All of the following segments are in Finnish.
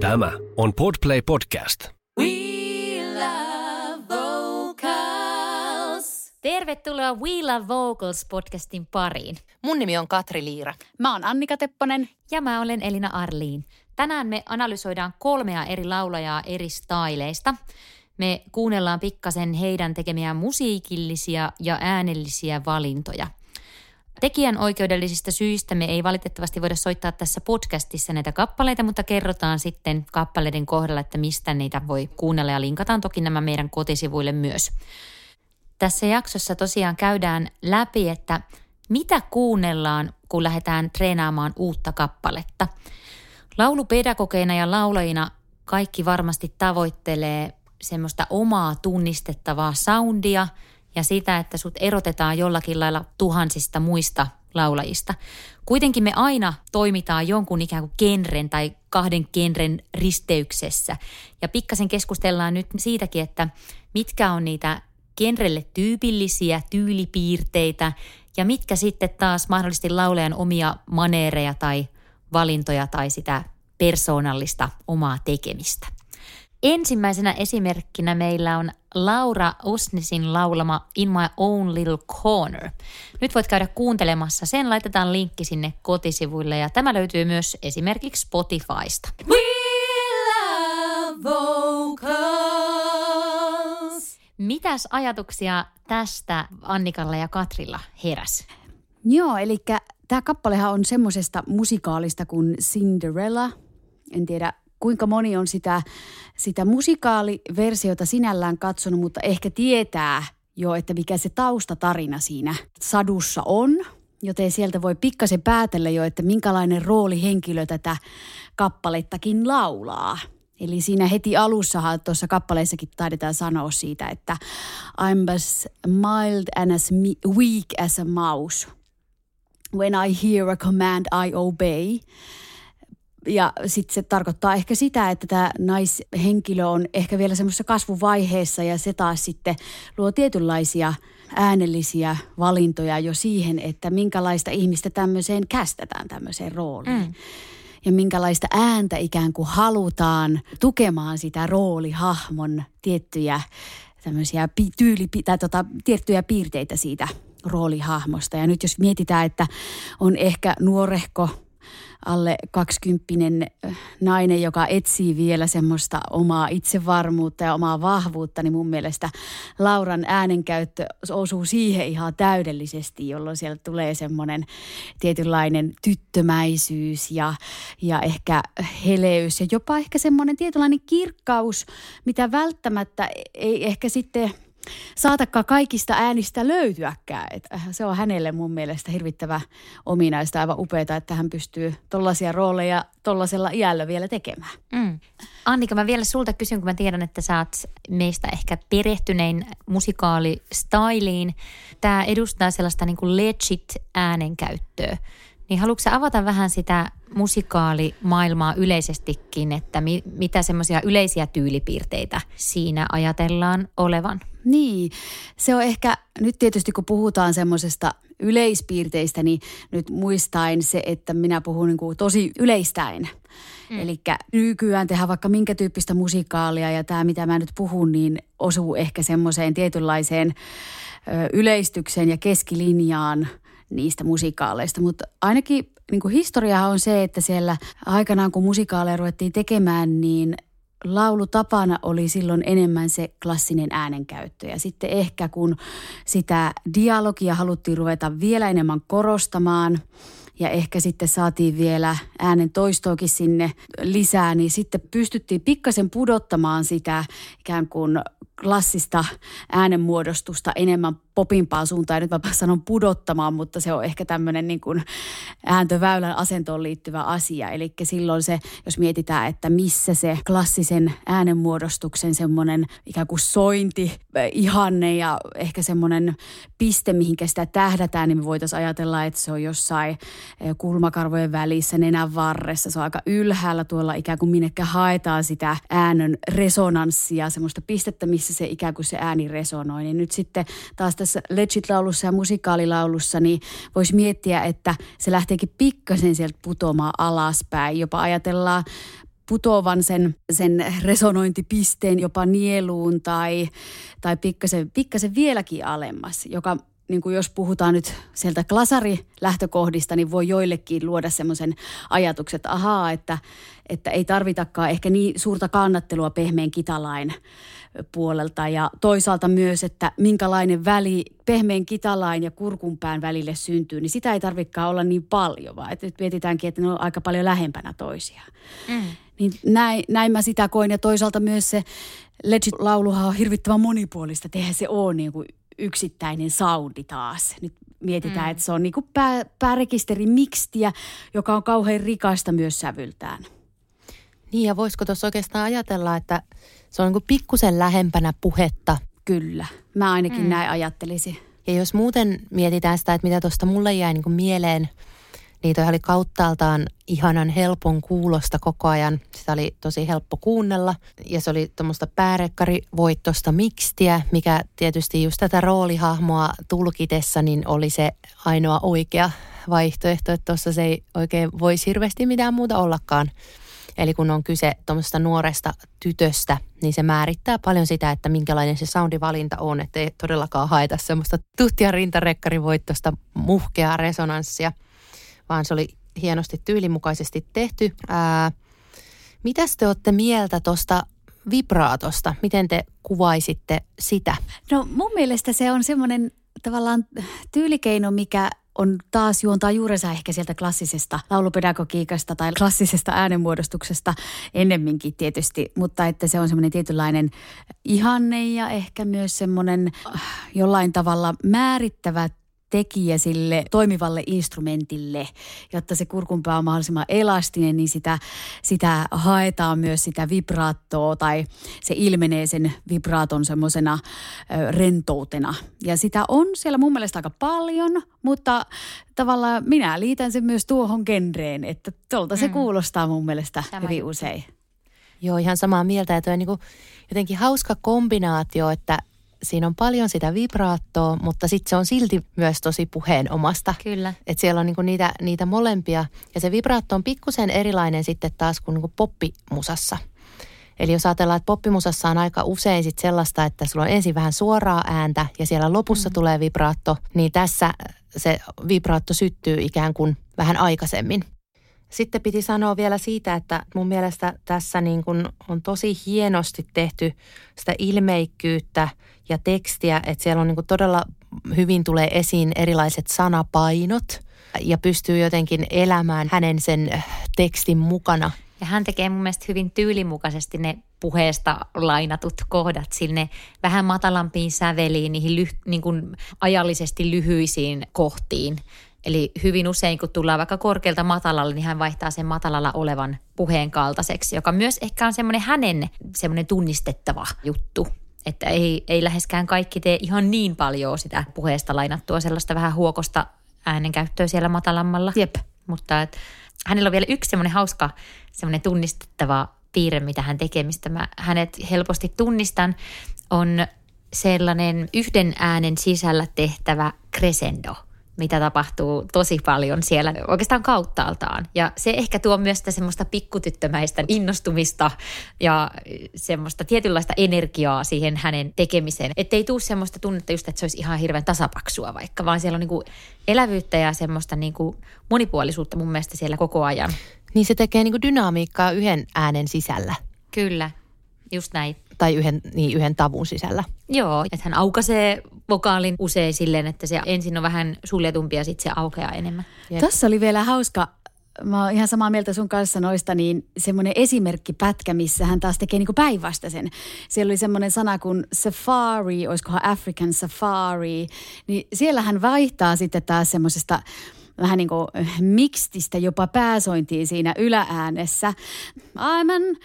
Tämä on Podplay Podcast. We love vocals. Tervetuloa We Love Vocals podcastin pariin. Mun nimi on Katri Liira. Mä oon Annika Tepponen. Ja mä olen Elina Arliin. Tänään me analysoidaan kolmea eri laulajaa eri styleista. Me kuunnellaan pikkasen heidän tekemiään musiikillisia ja äänellisiä valintoja. Tekijän oikeudellisista syistä me ei valitettavasti voida soittaa tässä podcastissa näitä kappaleita, mutta kerrotaan sitten kappaleiden kohdalla, että mistä niitä voi kuunnella ja linkataan toki nämä meidän kotisivuille myös. Tässä jaksossa tosiaan käydään läpi, että mitä kuunnellaan, kun lähdetään treenaamaan uutta kappaletta. Laulupedagogeina ja laulajina kaikki varmasti tavoittelee semmoista omaa tunnistettavaa soundia ja sitä, että sut erotetaan jollakin lailla tuhansista muista laulajista. Kuitenkin me aina toimitaan jonkun ikään kuin genren tai kahden genren risteyksessä. Ja pikkasen keskustellaan nyt siitäkin, että mitkä on niitä genrelle tyypillisiä tyylipiirteitä ja mitkä sitten taas mahdollisesti laulajan omia maneereja tai valintoja tai sitä persoonallista omaa tekemistä. Ensimmäisenä esimerkkinä meillä on Laura Osnesin laulama In My Own Little Corner. Nyt voit käydä kuuntelemassa sen, laitetaan linkki sinne kotisivuille ja tämä löytyy myös esimerkiksi Spotifysta. We love vocals. Mitäs ajatuksia tästä Annikalla ja Katrilla heräs? Joo, eli tämä kappalehan on semmoisesta musikaalista kuin Cinderella. En tiedä, kuinka moni on sitä, sitä musikaaliversiota sinällään katsonut, mutta ehkä tietää jo, että mikä se taustatarina siinä sadussa on. Joten sieltä voi pikkasen päätellä jo, että minkälainen rooli henkilö tätä kappalettakin laulaa. Eli siinä heti alussahan tuossa kappaleessakin taidetaan sanoa siitä, että I'm as mild and as weak as a mouse. When I hear a command, I obey. Ja sitten se tarkoittaa ehkä sitä, että tämä naishenkilö on ehkä vielä semmoisessa kasvuvaiheessa ja se taas sitten luo tietynlaisia äänellisiä valintoja jo siihen, että minkälaista ihmistä tämmöiseen kästetään tämmöiseen rooliin. Mm. Ja minkälaista ääntä ikään kuin halutaan tukemaan sitä roolihahmon tiettyjä tämmöisiä tyyli, tai tota, tiettyjä piirteitä siitä roolihahmosta. Ja nyt jos mietitään, että on ehkä nuorehko alle kaksikymppinen nainen, joka etsii vielä semmoista omaa itsevarmuutta ja omaa vahvuutta, niin mun mielestä Lauran äänenkäyttö osuu siihen ihan täydellisesti, jolloin sieltä tulee semmoinen tietynlainen tyttömäisyys ja, ja ehkä heleys ja jopa ehkä semmoinen tietynlainen kirkkaus, mitä välttämättä ei ehkä sitten – saatakaan kaikista äänistä löytyäkään. Et äh, se on hänelle mun mielestä hirvittävä ominaista, aivan upeaa, että hän pystyy tollaisia rooleja tollaisella iällä vielä tekemään. Mm. Annika, mä vielä sulta kysyn, kun mä tiedän, että sä oot meistä ehkä perehtynein musikaalistyliin. Tämä edustaa sellaista niin kuin legit äänenkäyttöä. Niin haluatko avata vähän sitä musikaalimaailmaa yleisestikin, että mi- mitä semmoisia yleisiä tyylipiirteitä siinä ajatellaan olevan? Niin, se on ehkä nyt tietysti kun puhutaan semmoisesta yleispiirteistä, niin nyt muistain se, että minä puhun niin kuin tosi yleistäen. Mm. Eli nykyään tehdään vaikka minkä tyyppistä musikaalia ja tämä mitä mä nyt puhun, niin osuu ehkä semmoiseen tietynlaiseen yleistykseen ja keskilinjaan niistä musikaaleista. Mutta ainakin niin kuin historiahan on se, että siellä aikanaan kun musikaaleja ruvettiin tekemään, niin laulutapana oli silloin enemmän se klassinen äänenkäyttö. Ja sitten ehkä kun sitä dialogia haluttiin ruveta vielä enemmän korostamaan ja ehkä sitten saatiin vielä äänen toistoakin sinne lisää, niin sitten pystyttiin pikkasen pudottamaan sitä ikään kuin klassista äänenmuodostusta enemmän popimpaan suuntaan. Nyt mä sanon pudottamaan, mutta se on ehkä tämmöinen niin kuin ääntöväylän asentoon liittyvä asia. Eli silloin se, jos mietitään, että missä se klassisen äänenmuodostuksen semmoinen ikään kuin sointi, ihanne ja ehkä semmoinen piste, mihinkä sitä tähdätään, niin me voitaisiin ajatella, että se on jossain kulmakarvojen välissä, nenän varressa. Se on aika ylhäällä tuolla ikään kuin minnekä haetaan sitä äänen resonanssia, semmoista pistettä, missä se ikään kuin se ääni resonoi. Niin nyt sitten taas tässä legit-laulussa ja musikaalilaulussa, niin voisi miettiä, että se lähteekin pikkasen sieltä putoamaan alaspäin. Jopa ajatellaan putoavan sen, sen resonointipisteen jopa nieluun tai, tai pikkasen, pikkasen vieläkin alemmas, joka niin kuin jos puhutaan nyt sieltä klasari-lähtökohdista, niin voi joillekin luoda semmoisen ajatuksen, että ahaa, että, että ei tarvitakaan ehkä niin suurta kannattelua pehmeän kitalain puolelta. Ja toisaalta myös, että minkälainen väli pehmeän kitalain ja kurkunpään välille syntyy, niin sitä ei tarvitsekaan olla niin paljon, vaan että nyt mietitäänkin, että ne on aika paljon lähempänä toisiaan. Mm. Niin näin, näin mä sitä koin ja toisaalta myös se Legit-lauluhan on hirvittävän monipuolista. Eihän se ole niin kuin yksittäinen soundi taas. Nyt mietitään, mm. että se on niin kuin pää, päärekisteri mikstiä, joka on kauhean rikasta myös sävyltään. Niin ja voisiko tuossa oikeastaan ajatella, että se on niin pikkusen lähempänä puhetta? Kyllä, mä ainakin mm. näin ajattelisin. Ja jos muuten mietitään sitä, että mitä tuosta mulle jäi niin mieleen – niin toi oli kauttaaltaan ihanan helpon kuulosta koko ajan. Sitä oli tosi helppo kuunnella ja se oli tuommoista päärekkarivoittosta mikstiä, mikä tietysti just tätä roolihahmoa tulkitessa niin oli se ainoa oikea vaihtoehto, että tuossa se ei oikein voisi hirveästi mitään muuta ollakaan. Eli kun on kyse tuommoisesta nuoresta tytöstä, niin se määrittää paljon sitä, että minkälainen se soundivalinta on, että ei todellakaan haeta semmoista tuhtia rintarekkarivoittosta muhkeaa resonanssia – vaan se oli hienosti tyylimukaisesti tehty. Ää, mitäs te olette mieltä tuosta vibraatosta? Miten te kuvaisitte sitä? No mun mielestä se on semmoinen tavallaan tyylikeino, mikä on taas juontaa juurensa ehkä sieltä klassisesta laulupedagogiikasta tai klassisesta äänenmuodostuksesta ennemminkin tietysti, mutta että se on semmoinen tietynlainen ihanne ja ehkä myös semmoinen äh, jollain tavalla määrittävä tekijä sille toimivalle instrumentille, jotta se kurkunpää on mahdollisimman elastinen, niin sitä, sitä haetaan myös sitä vibraattoa tai se ilmenee sen vibraaton semmoisena rentoutena. Ja sitä on siellä mun mielestä aika paljon, mutta tavallaan minä liitän sen myös tuohon genreen, että tuolta se mm. kuulostaa mun mielestä Tämä hyvin usein. Joo, ihan samaa mieltä. Että on niin jotenkin hauska kombinaatio, että siinä on paljon sitä vibraattoa, mutta sitten se on silti myös tosi puheen omasta. Kyllä. Että siellä on niinku niitä, niitä molempia. Ja se vibraatto on pikkusen erilainen sitten taas kuin niinku poppimusassa. Eli jos ajatellaan, että poppimusassa on aika usein sit sellaista, että sulla on ensin vähän suoraa ääntä ja siellä lopussa mm. tulee vibraatto, niin tässä se vibraatto syttyy ikään kuin vähän aikaisemmin. Sitten piti sanoa vielä siitä, että mun mielestä tässä niin kun on tosi hienosti tehty sitä ilmeikkyyttä ja tekstiä, että siellä on niin todella hyvin tulee esiin erilaiset sanapainot ja pystyy jotenkin elämään hänen sen tekstin mukana. Ja hän tekee mun mielestä hyvin tyylimukaisesti ne puheesta lainatut kohdat sinne vähän matalampiin säveliin, niihin lyh, niin kuin ajallisesti lyhyisiin kohtiin. Eli hyvin usein, kun tullaan vaikka korkealta matalalle, niin hän vaihtaa sen matalalla olevan puheen kaltaiseksi, joka myös ehkä on semmoinen hänen semmoinen tunnistettava juttu. Että ei, ei läheskään kaikki tee ihan niin paljon sitä puheesta lainattua sellaista vähän huokosta äänenkäyttöä siellä matalammalla. Jep. Mutta et, hänellä on vielä yksi semmoinen hauska semmoinen tunnistettava piirre, mitä hän tekee, mistä mä hänet helposti tunnistan, on sellainen yhden äänen sisällä tehtävä crescendo – mitä tapahtuu tosi paljon siellä oikeastaan kauttaaltaan. Ja se ehkä tuo myös sitä semmoista pikkutyttömäistä innostumista ja semmoista tietynlaista energiaa siihen hänen tekemiseen. Että ei tule semmoista tunnetta just, että se olisi ihan hirveän tasapaksua vaikka, vaan siellä on niin kuin elävyyttä ja semmoista niin kuin monipuolisuutta mun mielestä siellä koko ajan. Niin se tekee niin kuin dynamiikkaa yhden äänen sisällä. Kyllä, just näin tai yhden, niin yhden tavun sisällä. Joo, että hän aukaisee vokaalin usein silleen, että se ensin on vähän suljetumpi ja sitten se aukeaa enemmän. Jep. Tässä oli vielä hauska mä oon ihan samaa mieltä sun kanssa noista, niin semmoinen esimerkkipätkä, missä hän taas tekee niin päinvastaisen. Siellä oli semmoinen sana kuin safari, olisikohan African safari, niin siellä hän vaihtaa sitten taas semmoisesta vähän niin kuin mikstistä jopa pääsointiin siinä ylääänessä. I'm an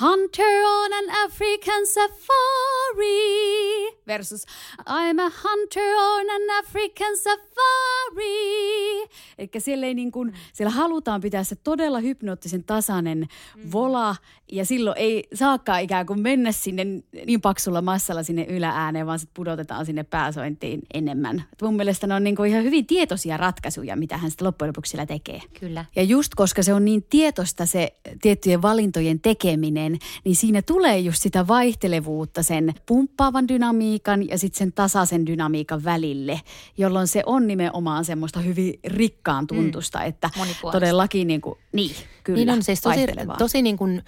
hunter on an African safari versus I'm a hunter on an African safari. Eli siellä, ei niin kuin, siellä halutaan pitää se todella hypnoottisen tasainen mm. vola ja silloin ei saakaan ikään kuin mennä sinne niin paksulla massalla sinne yläääneen, vaan sitten pudotetaan sinne pääsointiin enemmän. Et mun mielestä ne on niin kuin ihan hyvin tietoisia ratkaisuja, mitä hän sitten loppujen lopuksi siellä tekee. Kyllä. Ja just koska se on niin tietoista se tiettyjen valintojen tekeminen, niin siinä tulee just sitä vaihtelevuutta sen pumppaavan dynamiikan ja sitten sen tasaisen dynamiikan välille, jolloin se on nimenomaan semmoista hyvin rikkaan tuntusta, mm. että todellakin niin kuin, niin, kyllä, niin on siis tosi, tosi niin kuin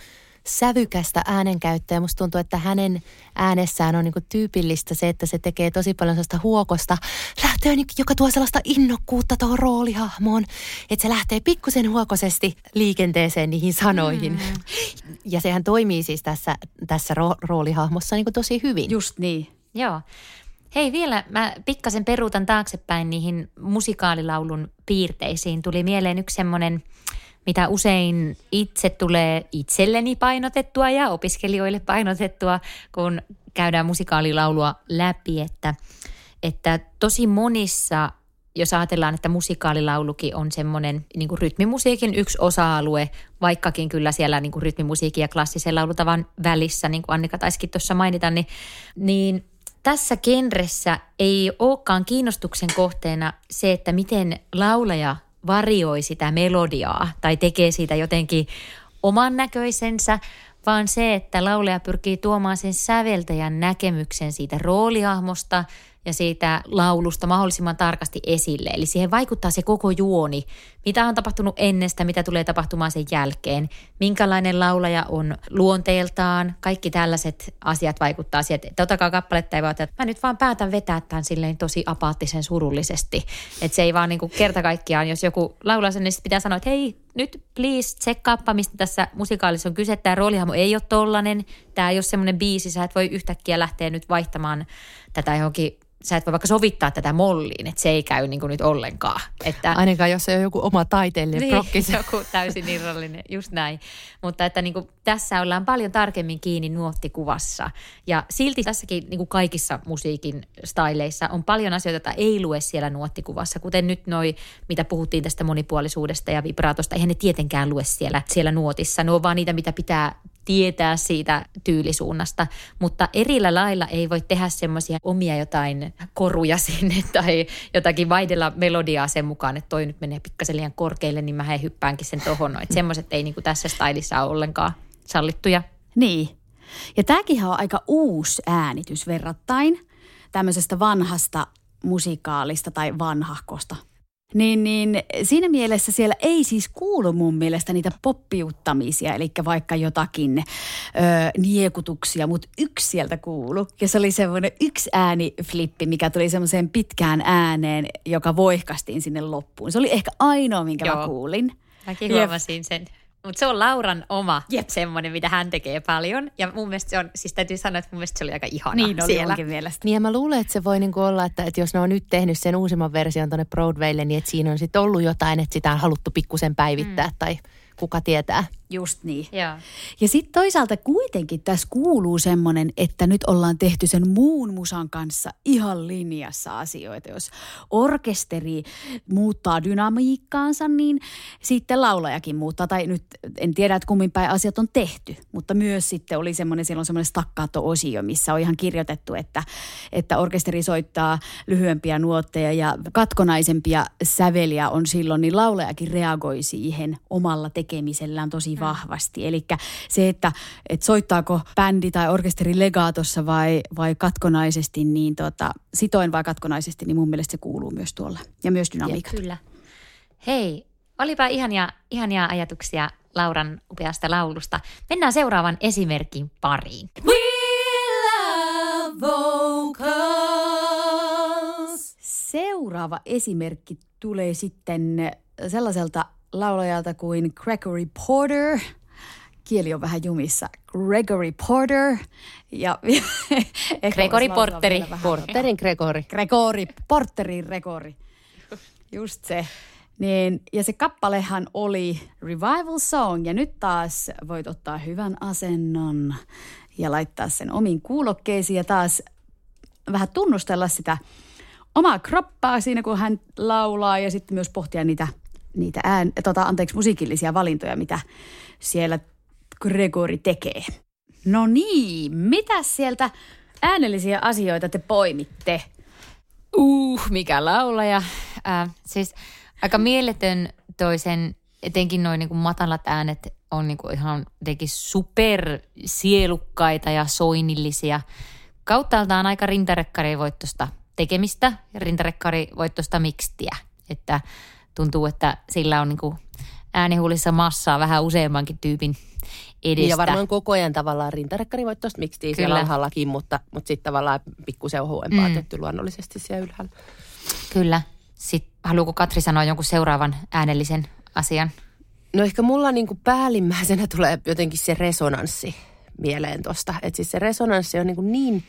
sävykästä äänenkäyttöä. Musta tuntuu, että hänen äänessään on niin tyypillistä se, että se tekee tosi paljon sellaista huokosta lähtöä, joka tuo sellaista innokkuutta tuohon roolihahmoon. Että se lähtee pikkusen huokosesti liikenteeseen niihin sanoihin. Mm. Ja sehän toimii siis tässä, tässä ro- roolihahmossa niin tosi hyvin. Just niin. Joo. Hei vielä, mä pikkasen peruutan taaksepäin niihin musikaalilaulun piirteisiin. Tuli mieleen yksi semmoinen mitä usein itse tulee itselleni painotettua ja opiskelijoille painotettua, kun käydään musikaalilaulua läpi, että, että tosi monissa jos ajatellaan, että musikaalilaulukin on semmoinen niin kuin rytmimusiikin yksi osa-alue, vaikkakin kyllä siellä niin kuin rytmimusiikin ja klassisen laulutavan välissä, niin kuin Annika taisikin tuossa mainita, niin, niin tässä genressä ei olekaan kiinnostuksen kohteena se, että miten laulaja varioi sitä melodiaa tai tekee siitä jotenkin oman näköisensä, vaan se, että laulaja pyrkii tuomaan sen säveltäjän näkemyksen siitä roolihahmosta ja siitä laulusta mahdollisimman tarkasti esille. Eli siihen vaikuttaa se koko juoni, mitä on tapahtunut ennestä, mitä tulee tapahtumaan sen jälkeen, minkälainen laulaja on luonteeltaan, kaikki tällaiset asiat vaikuttaa siihen, että otakaa kappaletta ei vaan, että mä nyt vaan päätän vetää tämän silleen tosi apaattisen surullisesti. Että se ei vaan niin kerta kaikkiaan, jos joku laulaa sen, niin pitää sanoa, että hei, nyt please tsekkaappa, mistä tässä musikaalissa on kyse. Tämä roolihahmo ei ole tollanen, tämä ei ole semmoinen biisi, sä et voi yhtäkkiä lähteä nyt vaihtamaan tätä johonkin sä et voi vaikka sovittaa tätä molliin, että se ei käy niin kuin nyt ollenkaan. Että, Ainakaan jos se on joku oma taiteellinen niin, prokkis. joku täysin irrallinen, just näin. Mutta että niin kuin, tässä ollaan paljon tarkemmin kiinni nuottikuvassa. Ja silti tässäkin niin kuin kaikissa musiikin styleissa on paljon asioita, joita ei lue siellä nuottikuvassa. Kuten nyt noi, mitä puhuttiin tästä monipuolisuudesta ja vibraatosta. Eihän ne tietenkään lue siellä, siellä nuotissa. Ne on vaan niitä, mitä pitää tietää siitä tyylisuunnasta, mutta erillä lailla ei voi tehdä semmoisia omia jotain koruja sinne tai jotakin vaihdella melodiaa sen mukaan, että toi nyt menee pikkasen liian korkealle, niin mä hyppäänkin sen tohon. Että semmoiset ei niinku tässä stylissa ole ollenkaan sallittuja. Niin. Ja tämäkin on aika uusi äänitys verrattain tämmöisestä vanhasta musikaalista tai vanhahkosta niin, niin siinä mielessä siellä ei siis kuulu mun mielestä niitä poppiuttamisia, eli vaikka jotakin ö, niekutuksia, mutta yksi sieltä kuulu. Ja se oli semmoinen yksi ääniflippi, mikä tuli semmoiseen pitkään ääneen, joka voihkastiin sinne loppuun. Se oli ehkä ainoa, minkä Joo. mä kuulin. Mäkin huomasin sen. Mutta se on Lauran oma Jep. semmoinen, mitä hän tekee paljon. Ja mun mielestä se on, siis täytyy sanoa, että mun mielestä se oli aika ihana niin, oli siellä. mielestä. Niin ja mä luulen, että se voi niinku olla, että, että jos ne on nyt tehnyt sen uusimman version tuonne Broadwaylle, niin että siinä on sitten ollut jotain, että sitä on haluttu pikkusen päivittää mm. tai kuka tietää. Just niin. Ja, ja sitten toisaalta kuitenkin tässä kuuluu semmoinen, että nyt ollaan tehty sen muun musan kanssa ihan linjassa asioita. Jos orkesteri muuttaa dynamiikkaansa, niin sitten laulajakin muuttaa. Tai nyt en tiedä, että kummin päin asiat on tehty, mutta myös sitten oli semmoinen, siellä on semmoinen stakkaatto-osio, missä on ihan kirjoitettu, että, että orkesteri soittaa lyhyempiä nuotteja ja katkonaisempia säveliä on silloin, niin laulajakin reagoi siihen omalla tekemisellään tosi Mm. vahvasti. Eli se, että, että soittaako bändi tai orkesteri legaatossa vai, vai katkonaisesti, niin tota, sitoin vai katkonaisesti, niin mun mielestä se kuuluu myös tuolla. Ja myös dynamiikka. Kyllä. Hei, olipa ihania, ihania ajatuksia Lauran upeasta laulusta. Mennään seuraavan esimerkin pariin. We love vocals. Seuraava esimerkki tulee sitten sellaiselta laulajalta kuin Gregory Porter. Kieli on vähän jumissa. Gregory Porter. Ja, Gregory Porteri. Porterin Gregory. Gregori, Porterin Gregori. Just se. Niin, ja se kappalehan oli Revival Song, ja nyt taas voit ottaa hyvän asennon ja laittaa sen omiin kuulokkeisiin ja taas vähän tunnustella sitä omaa kroppaa siinä, kun hän laulaa ja sitten myös pohtia niitä, niitä ään, tota, anteeksi, musiikillisia valintoja, mitä siellä Gregori tekee. No niin, mitä sieltä äänellisiä asioita te poimitte? Uh, mikä laulaja. Äh, siis aika mieletön toisen, etenkin noin niin matalat äänet on niin kuin ihan jotenkin super sielukkaita ja soinnillisia. Kauttaaltaan aika rintarekkarivoittosta tekemistä ja rintarekkarivoittosta mikstiä. Että tuntuu, että sillä on niin kuin äänihuulissa massaa vähän useammankin tyypin edestä. Ja varmaan koko ajan tavallaan rintarekkari voit tuosta miksi Kyllä. siellä alhaallakin, mutta, mutta sitten tavallaan pikkusen ohuempaa Mm. tehty luonnollisesti siellä ylhäällä. Kyllä. Sitten haluuko Katri sanoa jonkun seuraavan äänellisen asian? No ehkä mulla niin kuin päällimmäisenä tulee jotenkin se resonanssi mieleen tosta. Että siis se resonanssi on niin, kuin niin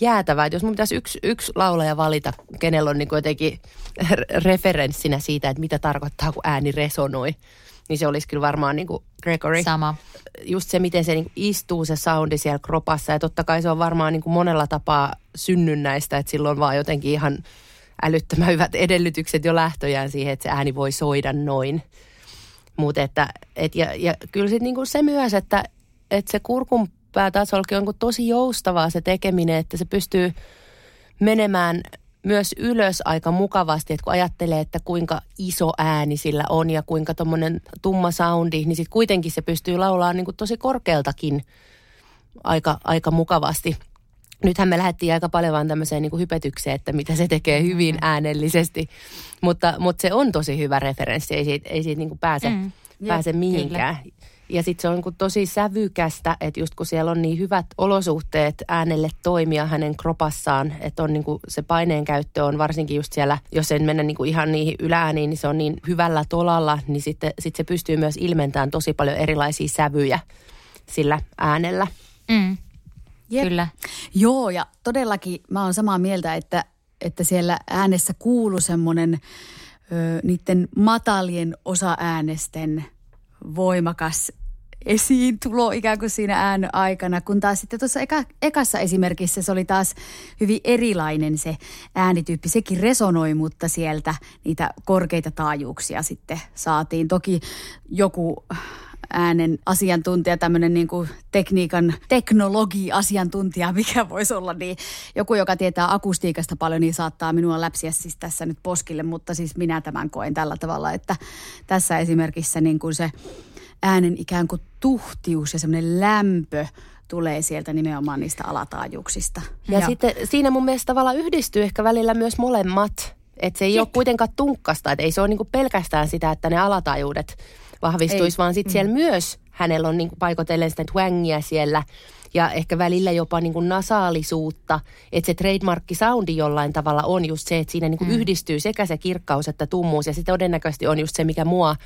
jäätävää, että jos mun pitäisi yksi, yksi laulaja valita, kenellä on niin jotenkin re- referenssinä siitä, että mitä tarkoittaa, kun ääni resonoi, niin se olisi kyllä varmaan niin kuin Gregory. Sama. Just se, miten se niin istuu se soundi siellä kropassa. Ja totta kai se on varmaan niin kuin monella tapaa synnynnäistä, että silloin vaan jotenkin ihan älyttömän hyvät edellytykset jo lähtöjään siihen, että se ääni voi soida noin. Mutta että, et ja, ja kyllä sitten niinku se myös, että, että se kurkun päätasollakin on tosi joustavaa se tekeminen, että se pystyy menemään myös ylös aika mukavasti, että kun ajattelee, että kuinka iso ääni sillä on ja kuinka tuommoinen tumma soundi, niin sitten kuitenkin se pystyy laulaa niin kuin tosi korkealtakin aika, aika mukavasti. Nythän me lähdettiin aika paljon vaan tämmöiseen niin kuin hypetykseen, että mitä se tekee hyvin äänellisesti, mutta, mutta se on tosi hyvä referenssi, ei siitä, ei siitä niin kuin pääse, Mm. mm. pääse mihinkään. Ja sitten se on niin kuin tosi sävykästä, että just kun siellä on niin hyvät olosuhteet äänelle toimia hänen kropassaan, että on niin kuin se paineen käyttö on varsinkin just siellä, jos en mennä niin kuin ihan niihin ylääniin, niin se on niin hyvällä tolalla, niin sitten sit se pystyy myös ilmentämään tosi paljon erilaisia sävyjä sillä äänellä. Mm. Jep. Kyllä. Joo, ja todellakin mä oon samaa mieltä, että, että siellä äänessä kuuluu semmoinen niiden matalien osaäänesten voimakas esiintulo ikään kuin siinä äänen aikana, kun taas sitten tuossa eka, ekassa esimerkissä se oli taas hyvin erilainen se äänityyppi. Sekin resonoi, mutta sieltä niitä korkeita taajuuksia sitten saatiin. Toki joku äänen asiantuntija, tämmöinen niin kuin tekniikan teknologi-asiantuntija, mikä voisi olla, niin joku, joka tietää akustiikasta paljon, niin saattaa minua läpsiä siis tässä nyt poskille, mutta siis minä tämän koen tällä tavalla, että tässä esimerkissä niin kuin se äänen ikään kuin tuhtius ja semmoinen lämpö tulee sieltä nimenomaan niistä alataajuuksista. Ja, ja sitten siinä mun mielestä tavallaan yhdistyy ehkä välillä myös molemmat. Että se ei Jep. ole kuitenkaan tunkkasta, että ei se ole niinku pelkästään sitä, että ne alataajuudet vahvistuisi, vaan sitten mm. siellä myös hänellä on niinku paikotellen sitä twangia siellä ja ehkä välillä jopa niinku nasaalisuutta. Että se trademarkki soundi jollain tavalla on just se, että siinä niinku mm. yhdistyy sekä se kirkkaus että tummuus ja sitten todennäköisesti on just se, mikä mua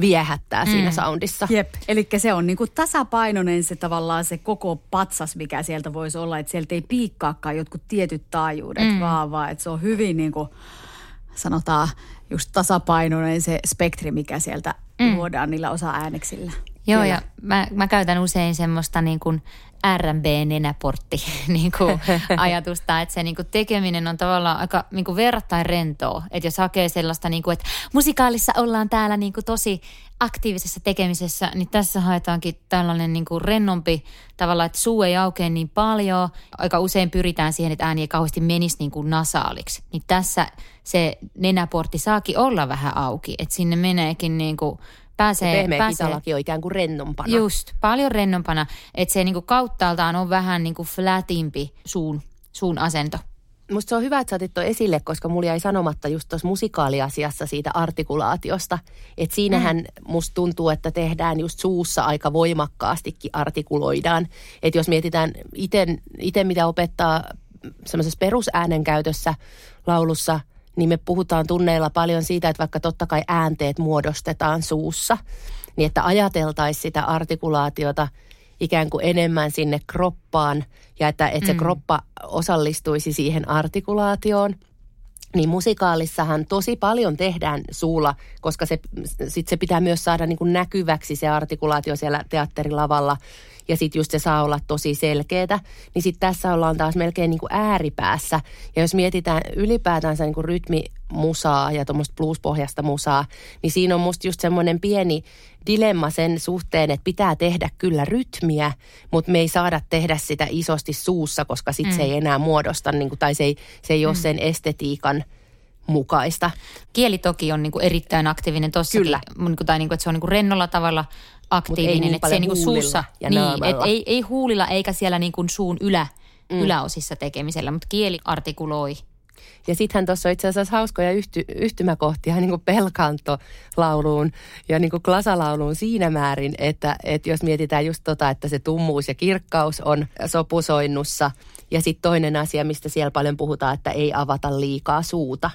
viehättää mm. siinä soundissa. Jep, eli se on niinku tasapainoinen se tavallaan se koko patsas, mikä sieltä voisi olla, että sieltä ei piikkaakaan jotkut tietyt taajuudet, mm. vaan, vaan että se on hyvin niinku, sanotaan just tasapainoinen se spektri, mikä sieltä mm. luodaan niillä osa-ääneksillä. Joo, Kyllä. ja mä, mä käytän usein semmoista niin kuin R&B-nenäportti niin kuin ajatusta, että se niin kuin tekeminen on tavallaan aika niin kuin verrattain rentoa. Että jos hakee sellaista, niin kuin, että musikaalissa ollaan täällä niin kuin tosi aktiivisessa tekemisessä, niin tässä haetaankin tällainen niin kuin rennompi tavallaan, että suu ei aukea niin paljon. Aika usein pyritään siihen, että ääni ei kauheasti menisi niin kuin nasaaliksi. Niin tässä se nenäportti saakin olla vähän auki, että sinne meneekin niin kuin pääsee, Pehmeä pääsee kitalakin on ikään kuin rennompana. Just, paljon rennompana. Että se niinku kauttaaltaan on vähän niinku flatimpi suun, suun asento. Musta se on hyvä, että sä otit toi esille, koska mulla jäi sanomatta just tuossa musikaaliasiassa siitä artikulaatiosta. Että siinähän mm. musta tuntuu, että tehdään just suussa aika voimakkaastikin artikuloidaan. Että jos mietitään itse, mitä opettaa semmoisessa perusäänen käytössä laulussa, niin me puhutaan tunneilla paljon siitä, että vaikka totta kai äänteet muodostetaan suussa, niin että ajateltaisiin sitä artikulaatiota ikään kuin enemmän sinne kroppaan ja että, että se mm. kroppa osallistuisi siihen artikulaatioon – niin musikaalissahan tosi paljon tehdään suulla, koska se, sit se pitää myös saada niin kuin näkyväksi se artikulaatio siellä teatterilavalla. Ja sitten just se saa olla tosi selkeätä. Niin sitten tässä ollaan taas melkein niin kuin ääripäässä. Ja jos mietitään ylipäätänsä niin kuin rytmimusaa ja tuommoista bluespohjasta musaa, niin siinä on musta just semmoinen pieni dilemma sen suhteen, että pitää tehdä kyllä rytmiä, mutta me ei saada tehdä sitä isosti suussa, koska sitten mm. se ei enää muodosta, niin kuin, tai se ei, se ei ole mm. sen estetiikan mukaista. Kieli toki on niin kuin erittäin aktiivinen tuossa. Kyllä. Niin kuin, tai niin kuin, että se on niin kuin rennolla tavalla aktiivinen. niin että se niin kuin suussa, ja niin, et ei, ei huulilla eikä siellä niin kuin suun ylä, mm. yläosissa tekemisellä, mutta kieli artikuloi ja sittenhän tuossa on itse asiassa hauskoja yhty, yhtymäkohtia niin kuin pelkanto-lauluun ja niin kuin klasalauluun siinä määrin, että, että jos mietitään just tota, että se tummuus ja kirkkaus on sopusoinnussa. Ja sitten toinen asia, mistä siellä paljon puhutaan, että ei avata liikaa suuta.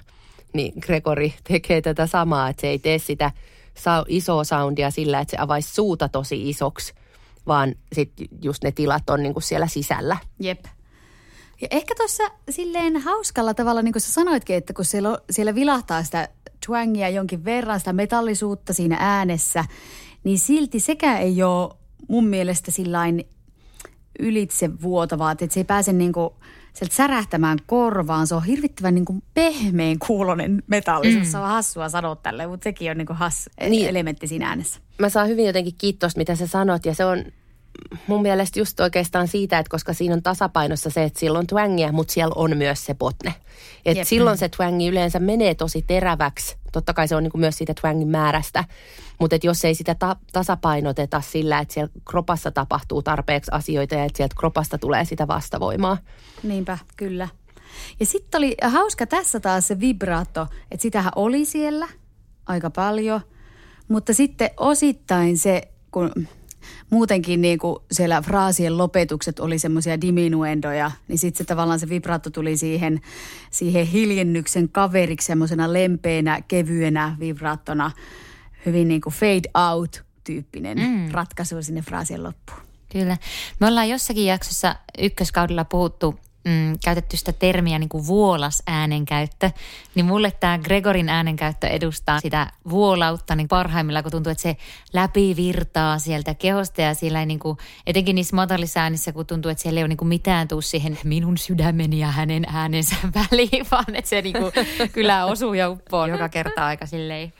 Niin Gregori tekee tätä samaa, että se ei tee sitä isoa soundia sillä, että se avaisi suuta tosi isoksi, vaan sitten just ne tilat on niin kuin siellä sisällä. Jep. Ja ehkä tuossa silleen hauskalla tavalla, niin kuin sä sanoitkin, että kun siellä, siellä vilahtaa sitä twangia jonkin verran, sitä metallisuutta siinä äänessä, niin silti sekä ei ole mun mielestä sillain ylitse vuotavaa, että se ei pääse niin kuin sieltä särähtämään korvaan. Se on hirvittävän niin kuin pehmeän kuulonen metallisuus. Mm. Se on hassua sanoa tälle, mutta sekin on niin kuin hassu niin. elementti siinä äänessä. Mä saan hyvin jotenkin kiitosta, mitä sä sanot, ja se on mun mielestä just oikeastaan siitä, että koska siinä on tasapainossa se, että siellä on twangia, mutta siellä on myös se potne. Et silloin se twangi yleensä menee tosi teräväksi. Totta kai se on niinku myös siitä twangin määrästä. Mutta jos ei sitä ta- tasapainoteta sillä, että siellä kropassa tapahtuu tarpeeksi asioita ja että sieltä kropasta tulee sitä vastavoimaa. Niinpä, kyllä. Ja sitten oli hauska tässä taas se vibraatto, että sitähän oli siellä aika paljon. Mutta sitten osittain se, kun muutenkin niin kuin siellä fraasien lopetukset oli semmoisia diminuendoja, niin sitten se tavallaan se vibraatto tuli siihen, siihen hiljennyksen kaveriksi semmoisena lempeänä, kevyenä vibraattona. Hyvin niin kuin fade out tyyppinen mm. ratkaisu sinne fraasien loppuun. Kyllä. Me ollaan jossakin jaksossa ykköskaudella puhuttu mm, käytetty sitä termiä niin kuin vuolas äänenkäyttö, niin mulle tämä Gregorin äänenkäyttö edustaa sitä vuolautta niin parhaimmilla, kun tuntuu, että se läpivirtaa sieltä kehosta ja siellä ei niin kuin, etenkin niissä matalissa äänissä, kun tuntuu, että siellä ei ole niin kuin mitään tuu siihen minun sydämeni ja hänen äänensä väliin, vaan että se niin kuin, kyllä osuu ja uppoo joka kerta aika silleen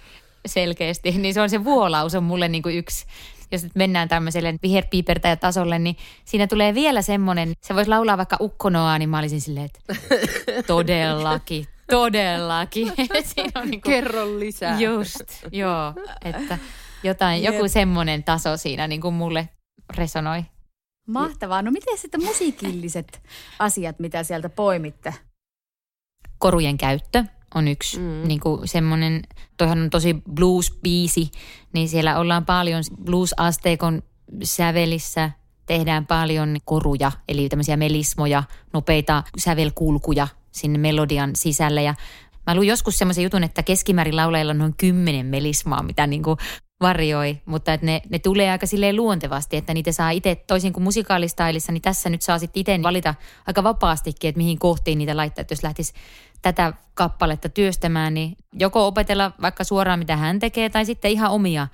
selkeästi. Niin se on se vuolaus on mulle niin kuin yksi jos nyt mennään tämmöiselle viherpiipertäjätasolle, niin siinä tulee vielä semmoinen, se voisi laulaa vaikka ukkonoa, niin mä olisin silleen, että todellakin, todellakin. Siinä on niin kuin, Kerro lisää. Just, joo, että jotain, joku semmoinen taso siinä niin kuin mulle resonoi. Mahtavaa. No miten sitten musiikilliset asiat, mitä sieltä poimitte? Korujen käyttö on yksi mm. niin kuin semmoinen, toihan on tosi blues-biisi, niin siellä ollaan paljon blues-asteikon sävelissä, tehdään paljon koruja, eli tämmöisiä melismoja, nopeita sävelkulkuja sinne melodian sisälle. Ja mä luin joskus semmoisen jutun, että keskimäärin lauleilla on noin kymmenen melismaa, mitä niin kuin varjoi, mutta että ne, ne tulee aika silleen luontevasti, että niitä saa itse, toisin kuin musikaalistailissa, niin tässä nyt saa sitten itse valita aika vapaastikin, että mihin kohtiin niitä laittaa. Että jos lähtisi tätä kappaletta työstämään, niin joko opetella vaikka suoraan, mitä hän tekee, tai sitten ihan omia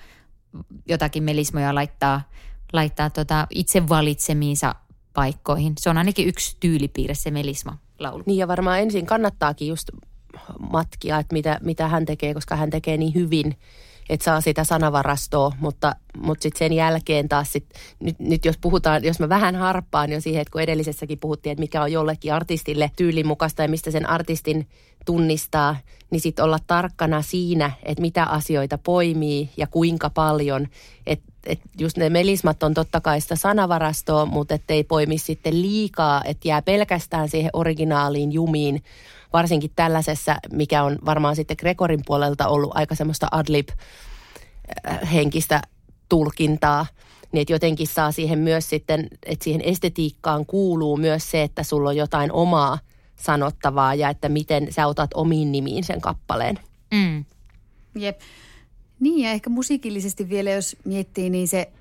jotakin melismoja laittaa, laittaa tota itse valitsemiinsa paikkoihin. Se on ainakin yksi tyylipiirre, se melisma laulu. Niin ja varmaan ensin kannattaakin just matkia, että mitä, mitä hän tekee, koska hän tekee niin hyvin – että saa sitä sanavarastoa, mutta, mutta sitten sen jälkeen taas sit, nyt, nyt jos puhutaan, jos mä vähän harppaan jo siihen, että kun edellisessäkin puhuttiin, että mikä on jollekin artistille tyylin mukaista ja mistä sen artistin tunnistaa, niin sitten olla tarkkana siinä, että mitä asioita poimii ja kuinka paljon. Että et just ne melismat on totta kai sitä sanavarastoa, mutta ettei poimi sitten liikaa, että jää pelkästään siihen originaaliin jumiin, varsinkin tällaisessa, mikä on varmaan sitten Gregorin puolelta ollut aika semmoista adlib-henkistä äh, tulkintaa, niin että jotenkin saa siihen myös sitten, että siihen estetiikkaan kuuluu myös se, että sulla on jotain omaa sanottavaa ja että miten sä otat omiin nimiin sen kappaleen. Mm. Jep. Niin ja ehkä musiikillisesti vielä, jos miettii, niin se,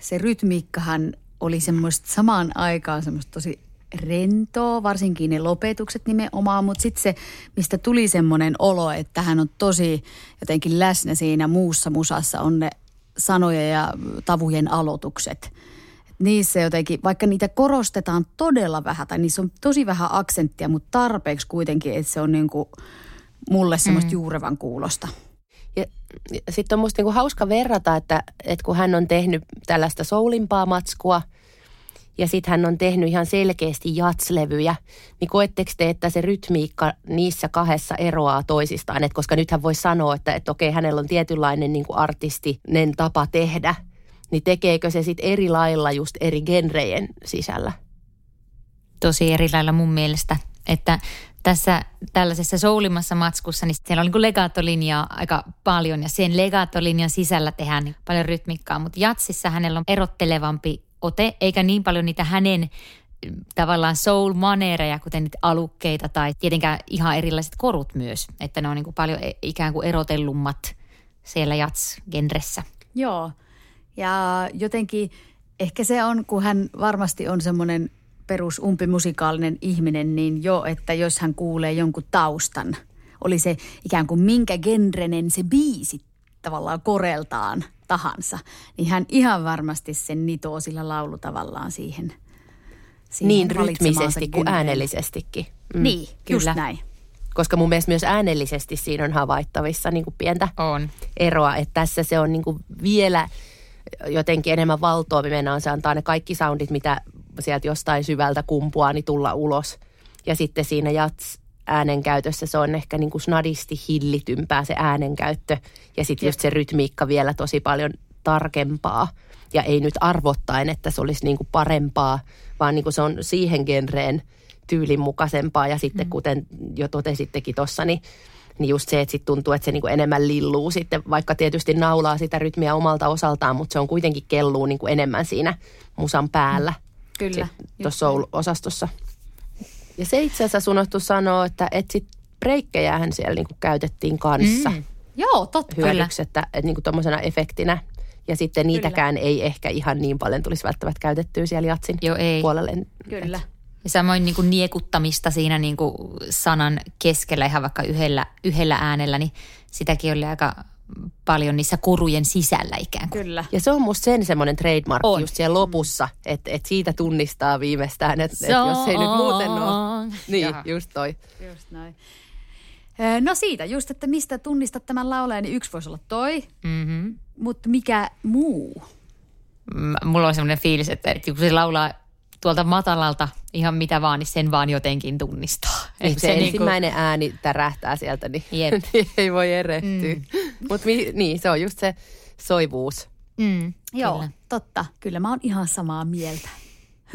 se rytmiikkahan oli semmoista samaan aikaan semmoista tosi rentoa, varsinkin ne lopetukset nimenomaan, mutta sitten se, mistä tuli semmoinen olo, että hän on tosi jotenkin läsnä siinä muussa musassa, on ne sanoja ja tavujen aloitukset. Et Niissä jotenkin, vaikka niitä korostetaan todella vähän, tai niissä on tosi vähän aksenttia, mutta tarpeeksi kuitenkin, että se on niinku mulle semmoista mm. juurevan kuulosta. Ja, ja sitten on musta niinku hauska verrata, että, että kun hän on tehnyt tällaista soulimpaa matskua ja sitten hän on tehnyt ihan selkeästi jatslevyjä, niin koetteko te, että se rytmiikka niissä kahdessa eroaa toisistaan? Et koska nythän voi sanoa, että, että okei, hänellä on tietynlainen niinku artistinen tapa tehdä, niin tekeekö se sitten eri lailla just eri genrejen sisällä? tosi eri lailla mun mielestä. Että tässä tällaisessa soulimassa matskussa, niin siellä on niin legaattolinjaa aika paljon ja sen legaattolinjan sisällä tehdään niin paljon rytmikkaa, mutta jatsissa hänellä on erottelevampi ote, eikä niin paljon niitä hänen mm, tavallaan soul-maneereja, kuten niitä alukkeita tai tietenkään ihan erilaiset korut myös, että ne on niin kuin paljon e- ikään kuin erotellummat siellä jats-genressä. Joo. Ja jotenkin ehkä se on, kun hän varmasti on semmoinen perus umpimusikaalinen ihminen, niin jo, että jos hän kuulee jonkun taustan, oli se ikään kuin minkä genrenen se biisi tavallaan koreltaan tahansa, niin hän ihan varmasti sen nitoo sillä laulutavallaan siihen. siihen Niin rytmisesti kuin äänellisestikin. Mm, niin, kyllä. just näin. Koska mun mielestä myös äänellisesti siinä on havaittavissa niin kuin pientä On. eroa, että tässä se on niin kuin vielä jotenkin enemmän valtoa, mennään se antaa ne kaikki soundit, mitä sieltä jostain syvältä kumpuaa, niin tulla ulos. Ja sitten siinä jats äänenkäytössä se on ehkä niin kuin snadisti hillitympää se äänenkäyttö. Ja sitten just se rytmiikka vielä tosi paljon tarkempaa. Ja ei nyt arvottaen, että se olisi niin kuin parempaa, vaan niin kuin se on siihen genreen tyylin mukaisempaa. Ja sitten kuten jo totesittekin tuossa, niin niin just se, että sit tuntuu, että se niinku enemmän lilluu sitten, vaikka tietysti naulaa sitä rytmiä omalta osaltaan, mutta se on kuitenkin kelluu niinku enemmän siinä musan päällä. Kyllä. Tuossa soul-osastossa. Ja se itse asiassa unohtu sanoa, että et sit breikkejähän siellä niinku käytettiin kanssa mm. Joo, totta. hyödyksi, että, että niinku tuommoisena efektinä. Ja sitten niitäkään ei ehkä ihan niin paljon tulisi välttämättä käytettyä siellä jatsin Joo, ei. puolelle. Kyllä. Ja samoin niin kuin niekuttamista siinä niin kuin sanan keskellä ihan vaikka yhdellä, yhdellä äänellä, niin sitäkin oli aika paljon niissä kurujen sisällä ikään kuin. Kyllä. Ja se on musta sen semmoinen trademark On. just siellä lopussa, että et siitä tunnistaa viimeistään, että et jos ei nyt muuten ole. Niin, Jaha. just toi. Just näin. Ö, No siitä just, että mistä tunnistat tämän laulajan, niin yksi voisi olla toi, Mm-hmm. mutta mikä muu? Mulla on semmoinen fiilis, että, että kun se laulaa tuolta matalalta ihan mitä vaan, niin sen vaan jotenkin tunnistaa. Niin Et se, niinku- ensimmäinen ääni tärähtää sieltä, niin, Jep. niin ei voi erehtyä. Mm. Mutta niin, se on just se soivuus. Mm, Joo, kyllä. totta. Kyllä mä oon ihan samaa mieltä.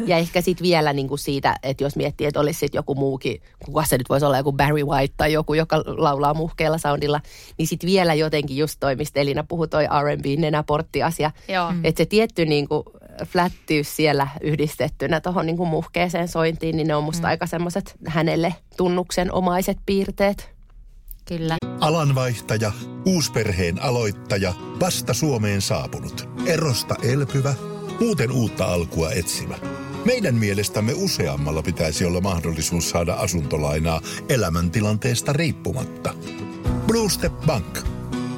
Ja ehkä sitten vielä niinku siitä, että jos miettii, että olisi sit joku muukin, kuka se nyt voisi olla, joku Barry White tai joku, joka laulaa muhkeella soundilla, niin sitten vielä jotenkin just toi, mistä Elina puhui, toi R&B nenäportti-asia. Joo. Että se tietty niinku flättyys siellä yhdistettynä tuohon niinku muhkeeseen sointiin, niin ne on musta mm. aika semmoiset hänelle tunnuksen omaiset piirteet. Kyllä. Alanvaihtaja, uusperheen aloittaja, vasta Suomeen saapunut, erosta elpyvä, muuten uutta alkua etsimä. Meidän mielestämme useammalla pitäisi olla mahdollisuus saada asuntolainaa elämäntilanteesta riippumatta. Blue Step Bank.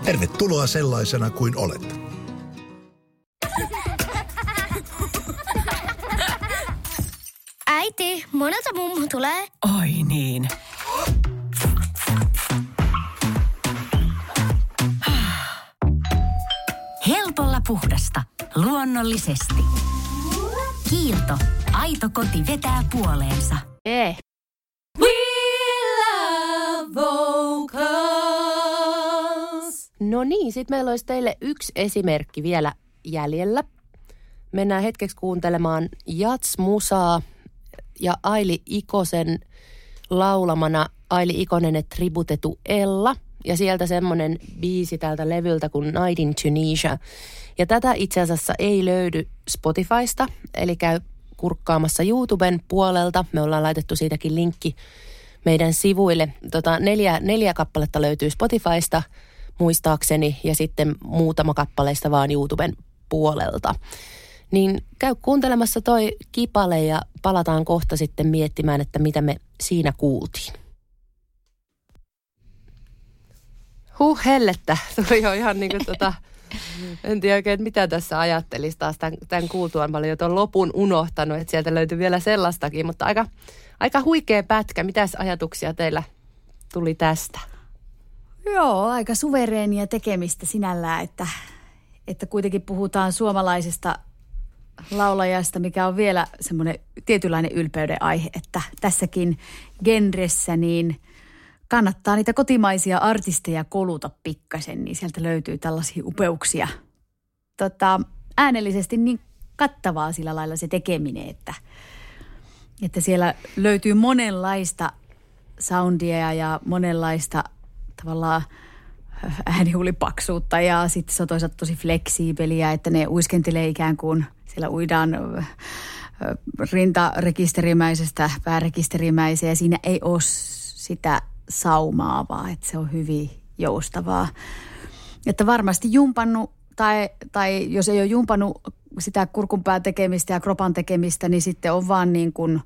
Tervetuloa sellaisena kuin olet. Äiti, monelta mummu tulee? Oi niin. Helpolla puhdasta. Luonnollisesti. Kiilto. Aito koti vetää puoleensa. Ee. No niin, sitten meillä olisi teille yksi esimerkki vielä jäljellä. Mennään hetkeksi kuuntelemaan Jats-musaa ja Aili Ikosen laulamana Aili Ikonen et tributetu Ella. Ja sieltä semmoinen biisi tältä levyltä kuin Night in Tunisia. Ja tätä itse asiassa ei löydy Spotifysta, eli käy kurkkaamassa YouTuben puolelta. Me ollaan laitettu siitäkin linkki meidän sivuille. Tota, neljä, neljä kappaletta löytyy Spotifysta muistaakseni ja sitten muutama kappaleista vaan YouTuben puolelta. Niin käy kuuntelemassa toi kipale ja palataan kohta sitten miettimään, että mitä me siinä kuultiin. Huh, hellettä. Tuli jo ihan niin kuin tota, en tiedä oikein, että mitä tässä ajattelisi taas tämän, tämän kuultuaan. Mä olin jo tuon lopun unohtanut, että sieltä löytyy vielä sellaistakin, mutta aika, aika huikea pätkä. Mitäs ajatuksia teillä tuli tästä? Joo, aika suvereenia tekemistä sinällään, että, että kuitenkin puhutaan suomalaisesta laulajasta, mikä on vielä semmoinen tietynlainen ylpeyden aihe, että tässäkin genressä niin kannattaa niitä kotimaisia artisteja koluta pikkasen, niin sieltä löytyy tällaisia upeuksia. Tota, äänellisesti niin kattavaa sillä lailla se tekeminen, että, että siellä löytyy monenlaista soundia ja monenlaista tavallaan äänihuulipaksuutta ja sitten se on toisaalta tosi fleksiibeliä, että ne uiskentelee ikään kuin siellä uidaan rintarekisterimäisestä päärekisterimäiseen ja siinä ei ole sitä saumaa, vaan että se on hyvin joustavaa. Että varmasti jumpannut tai, tai jos ei ole jumpannut sitä kurkunpää tekemistä ja kropan tekemistä, niin sitten on vaan niin kuin,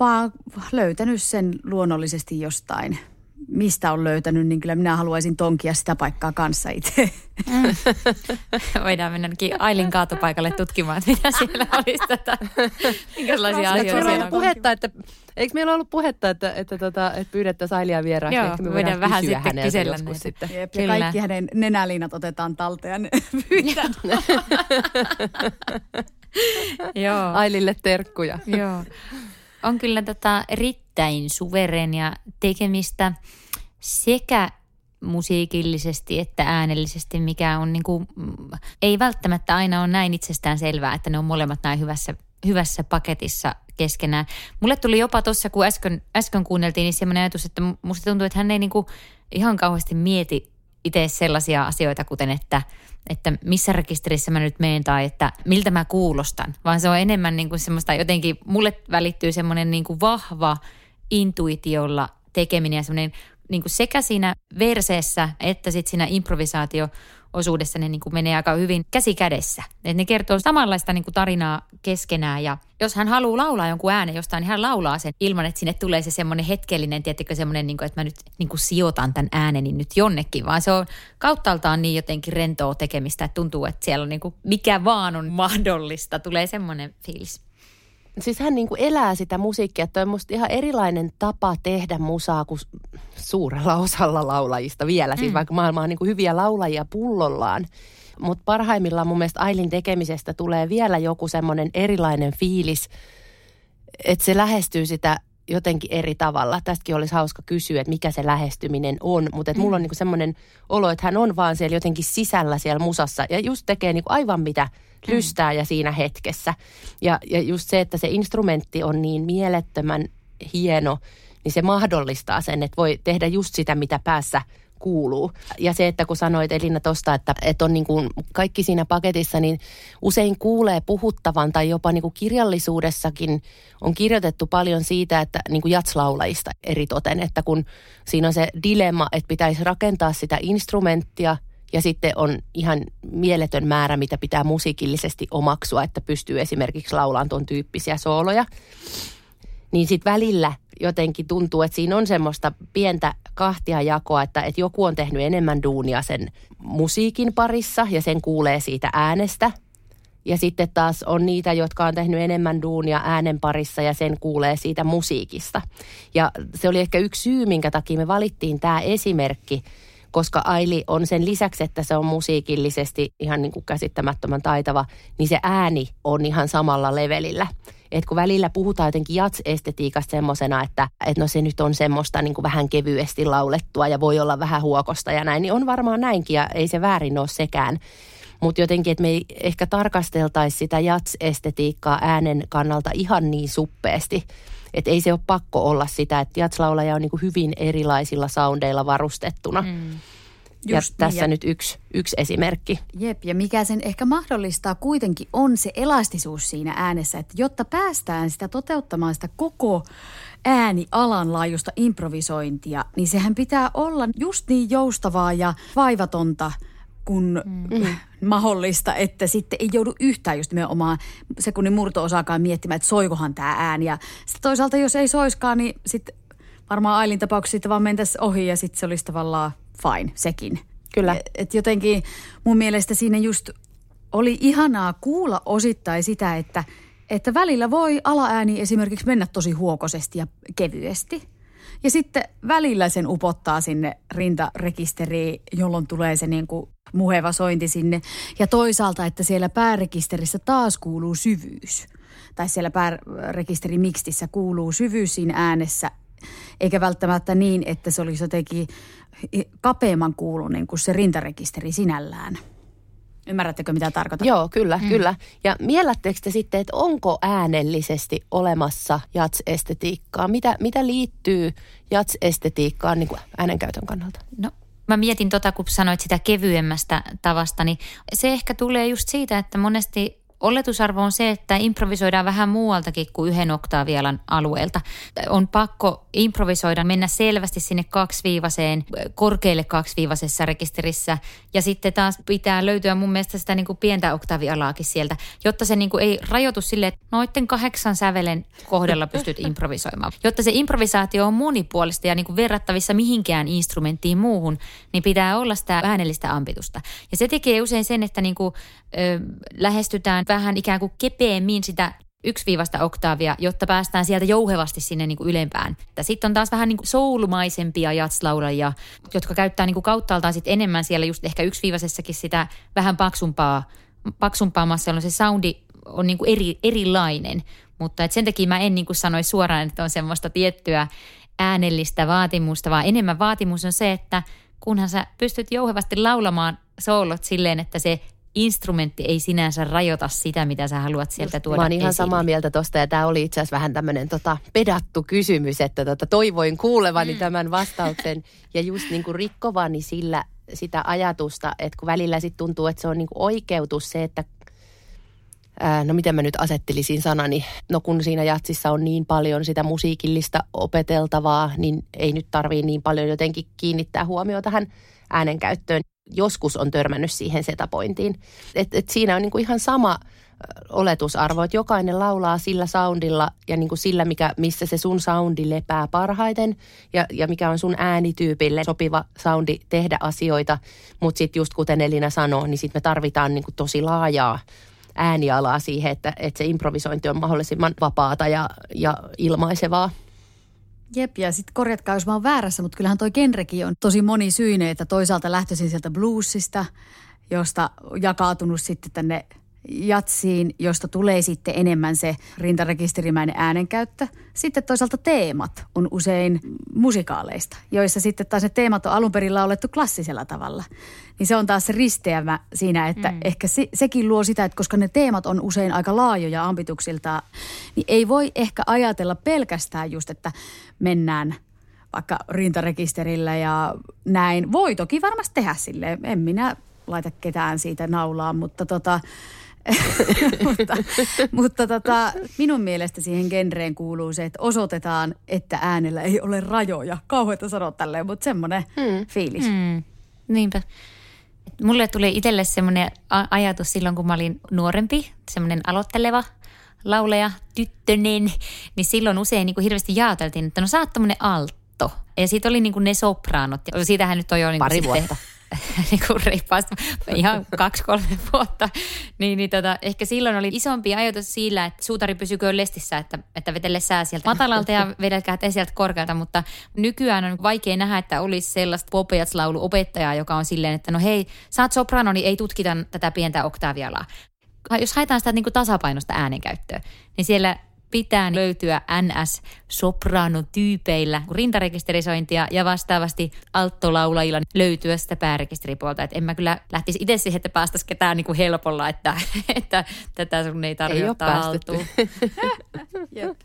vaan löytänyt sen luonnollisesti jostain – mistä on löytänyt, niin kyllä minä haluaisin tonkia sitä paikkaa kanssa itse. Mm. Voidaan mennäkin Ailin kaatopaikalle tutkimaan, että mitä siellä olisi tätä, minkälaisia asioita meillä siellä on. Puhetta, että, eikö meillä ollut puhetta, että, että, tota, että pyydettäisiin Ailia vieraaksi? Joo, me voidaan vähän sitten kysellä näitä. Sitten. Jep, ja kaikki hänen nenäliinat otetaan talteen pyydän. Joo. Ailille terkkuja. Joo on kyllä tätä erittäin suverenia tekemistä sekä musiikillisesti että äänellisesti, mikä on niin kuin, ei välttämättä aina ole näin itsestään selvää, että ne on molemmat näin hyvässä, hyvässä paketissa keskenään. Mulle tuli jopa tuossa, kun äsken, äsken kuunneltiin, niin semmoinen ajatus, että musta tuntuu, että hän ei niin kuin ihan kauheasti mieti itse sellaisia asioita, kuten että – että missä rekisterissä mä nyt menen tai että miltä mä kuulostan, vaan se on enemmän niin kuin semmoista jotenkin, mulle välittyy semmoinen niin kuin vahva intuitiolla tekeminen ja semmoinen niin kuin sekä siinä verseessä että sitten siinä improvisaatio osuudessa ne niin kuin menee aika hyvin käsi kädessä. Et ne kertoo samanlaista niin kuin tarinaa keskenään ja jos hän haluaa laulaa jonkun äänen jostain, niin hän laulaa sen ilman, että sinne tulee se semmoinen hetkellinen, tiettikö semmoinen, niin kuin, että mä nyt niin kuin sijoitan tämän ääneni nyt jonnekin, vaan se on kauttaaltaan niin jotenkin rentoa tekemistä, että tuntuu, että siellä on niin kuin mikä vaan on mahdollista, tulee semmoinen fiilis siis hän niin kuin elää sitä musiikkia, että on musta ihan erilainen tapa tehdä musaa kuin suurella osalla laulajista vielä. Siis mm. Siis vaikka maailma on niin kuin hyviä laulajia pullollaan. Mutta parhaimmillaan mun mielestä Ailin tekemisestä tulee vielä joku semmoinen erilainen fiilis, että se lähestyy sitä jotenkin eri tavalla. Tästäkin olisi hauska kysyä, että mikä se lähestyminen on. Mutta mm. mulla on niinku semmoinen olo, että hän on vaan siellä jotenkin sisällä siellä musassa ja just tekee niinku aivan mitä – lystää ja siinä hetkessä. Ja, ja just se, että se instrumentti on niin mielettömän hieno, niin se mahdollistaa sen, että voi tehdä just sitä, mitä päässä kuuluu. Ja se, että kun sanoit Elina tuosta, että, että on niin kuin kaikki siinä paketissa, niin usein kuulee puhuttavan tai jopa niin kuin kirjallisuudessakin on kirjoitettu paljon siitä, että niin kuin jatslaulajista eritoten, että kun siinä on se dilemma, että pitäisi rakentaa sitä instrumenttia ja sitten on ihan mieletön määrä, mitä pitää musiikillisesti omaksua, että pystyy esimerkiksi laulaan tuon tyyppisiä sooloja. Niin sitten välillä jotenkin tuntuu, että siinä on semmoista pientä kahtia jakoa, että, että joku on tehnyt enemmän duunia sen musiikin parissa ja sen kuulee siitä äänestä. Ja sitten taas on niitä, jotka on tehnyt enemmän duunia äänen parissa ja sen kuulee siitä musiikista. Ja se oli ehkä yksi syy, minkä takia me valittiin tämä esimerkki – koska Aili on sen lisäksi, että se on musiikillisesti ihan niin kuin käsittämättömän taitava, niin se ääni on ihan samalla levelillä. Et kun välillä puhutaan jotenkin jats-estetiikasta semmoisena, että et no se nyt on semmoista niin kuin vähän kevyesti laulettua ja voi olla vähän huokosta ja näin, niin on varmaan näinkin ja ei se väärin ole sekään. Mutta jotenkin, että me ei ehkä tarkasteltaisi sitä jats-estetiikkaa äänen kannalta ihan niin suppeasti – että ei se ole pakko olla sitä, että jatslaulaja on niin kuin hyvin erilaisilla soundeilla varustettuna. Mm. Ja Just niin, tässä ja- nyt yksi, yksi esimerkki. Jep, ja mikä sen ehkä mahdollistaa kuitenkin on se elastisuus siinä äänessä, että jotta päästään sitä toteuttamaan sitä koko äänialan laajuista improvisointia, niin sehän pitää olla just niin joustavaa ja vaivatonta kuin mm. mahdollista, että sitten ei joudu yhtään just nimenomaan sekunnin murto-osaakaan miettimään, että soikohan tämä ääni. Ja sitten toisaalta, jos ei soiskaan, niin sitten varmaan Ailin tapauksessa sitten vaan mentäisiin ohi ja sitten se olisi tavallaan fine sekin. Kyllä. Et, jotenkin mun mielestä siinä just oli ihanaa kuulla osittain sitä, että, että välillä voi alaääni esimerkiksi mennä tosi huokosesti ja kevyesti. Ja sitten välillä sen upottaa sinne rintarekisteriin, jolloin tulee se niin kuin muheva sointi sinne. Ja toisaalta, että siellä päärekisterissä taas kuuluu syvyys. Tai siellä päärekisterimikstissä kuuluu syvyys siinä äänessä, eikä välttämättä niin, että se olisi jotenkin kapeamman kuulunen kuin se rintarekisteri sinällään. Ymmärrättekö, mitä tarkoitan? Joo, kyllä, mm. kyllä. Ja miellättekö te sitten, että onko äänellisesti olemassa jats-estetiikkaa? Mitä, mitä liittyy jats-estetiikkaan niin kuin äänenkäytön kannalta? No Mä mietin tota, kun sanoit sitä kevyemmästä tavasta, niin se ehkä tulee just siitä, että monesti oletusarvo on se, että improvisoidaan vähän muualtakin kuin yhden oktaavialan alueelta. On pakko improvisoida, mennä selvästi sinne kaksiviivaseen, korkealle kaksiviivasessa rekisterissä ja sitten taas pitää löytyä mun mielestä sitä niin kuin pientä oktaavialaakin sieltä, jotta se niin kuin ei rajoitu silleen, että noitten kahdeksan sävelen kohdalla pystyt improvisoimaan. Jotta se improvisaatio on monipuolista ja niin kuin verrattavissa mihinkään instrumenttiin muuhun, niin pitää olla sitä äänellistä ampitusta. Ja se tekee usein sen, että niin kuin, ö, lähestytään vähän ikään kuin kepeämmin sitä yksiviivasta oktaavia, jotta päästään sieltä jouhevasti sinne niin kuin ylempään. Sitten on taas vähän niin kuin soulumaisempia jatslaulajia, jotka käyttää niin kuin kauttaaltaan sit enemmän siellä just ehkä yksiviivaisessakin sitä vähän paksumpaa, paksumpaa massaa, jolloin se soundi on niin kuin eri, erilainen. Mutta et sen takia mä en niin kuin suoraan, että on semmoista tiettyä äänellistä vaatimusta, vaan enemmän vaatimus on se, että kunhan sä pystyt jouhevasti laulamaan soolot silleen, että se instrumentti ei sinänsä rajoita sitä, mitä sä haluat sieltä tuoda Mä oon ihan samaa mieltä tosta ja tämä oli itse asiassa vähän tämmöinen tota, pedattu kysymys, että tota, toivoin kuulevani mm. tämän vastauksen ja just niin kuin rikkovani sillä sitä ajatusta, että kun välillä sitten tuntuu, että se on niin kuin oikeutus se, että ää, no miten mä nyt asettelisin sanani, no kun siinä jatsissa on niin paljon sitä musiikillista opeteltavaa, niin ei nyt tarvii niin paljon jotenkin kiinnittää huomiota tähän äänenkäyttöön. Joskus on törmännyt siihen setapointiin. Et, et siinä on niinku ihan sama oletusarvo, että jokainen laulaa sillä soundilla ja niinku sillä, mikä, missä se sun soundi lepää parhaiten ja, ja mikä on sun äänityypille sopiva soundi tehdä asioita. Mutta sitten just kuten Elina sanoo, niin sitten me tarvitaan niinku tosi laajaa äänialaa siihen, että, että se improvisointi on mahdollisimman vapaata ja, ja ilmaisevaa. Jep, ja sitten korjatkaa, jos mä oon väärässä, mutta kyllähän toi genrekin on tosi monisyinen, että toisaalta lähtöisin sieltä bluesista, josta jakautunut sitten tänne jatsiin, josta tulee sitten enemmän se rintarekisterimäinen äänenkäyttö. Sitten toisaalta teemat on usein musikaaleista, joissa sitten taas ne teemat on alun perin laulettu klassisella tavalla. Niin se on taas se risteämä siinä, että mm. ehkä se, sekin luo sitä, että koska ne teemat on usein aika laajoja ambituksilta, niin ei voi ehkä ajatella pelkästään just, että mennään vaikka rintarekisterillä ja näin. Voi toki varmasti tehdä silleen. En minä laita ketään siitä naulaan, mutta tota, mutta, mutta tota, minun mielestä siihen genreen kuuluu se, että osoitetaan, että äänellä ei ole rajoja. Kauheita sanoa tälleen, mutta semmoinen hmm. fiilis. Mm, niinpä. Mulle tuli itselle semmoinen ajatus silloin, kun mä olin nuorempi, semmoinen aloitteleva lauleja, tyttönen, niin silloin usein niin kuin hirveästi jaoteltiin, että no sä oot tommonen altto. Ja siitä oli niin kuin ne sopraanot. Ja siitähän nyt on jo niin kuin Pari sitten, vuotta. niin kuin reippaasti, ihan kaksi-kolme vuotta. Niin, niin tota, ehkä silloin oli isompi ajatus sillä, että suutari pysyköön lestissä, että, että vetele sää sieltä matalalta ja vedelkää te sieltä korkealta. Mutta nykyään on vaikea nähdä, että olisi sellaista popeatslaulu opettajaa, joka on silleen, että no hei, sä oot soprano, niin ei tutkita tätä pientä oktaavialaa. Jos haetaan sitä niin kuin tasapainosta äänenkäyttöä, niin siellä pitää löytyä NS-soprano-tyypeillä rintarekisterisointia ja vastaavasti alttolaulajilla löytyä sitä päärekisteripuolta. Et en mä kyllä lähtisi itse siihen, että päästäisi ketään niin kuin helpolla, että, että tätä sun ei tarvitse Ei ottaa.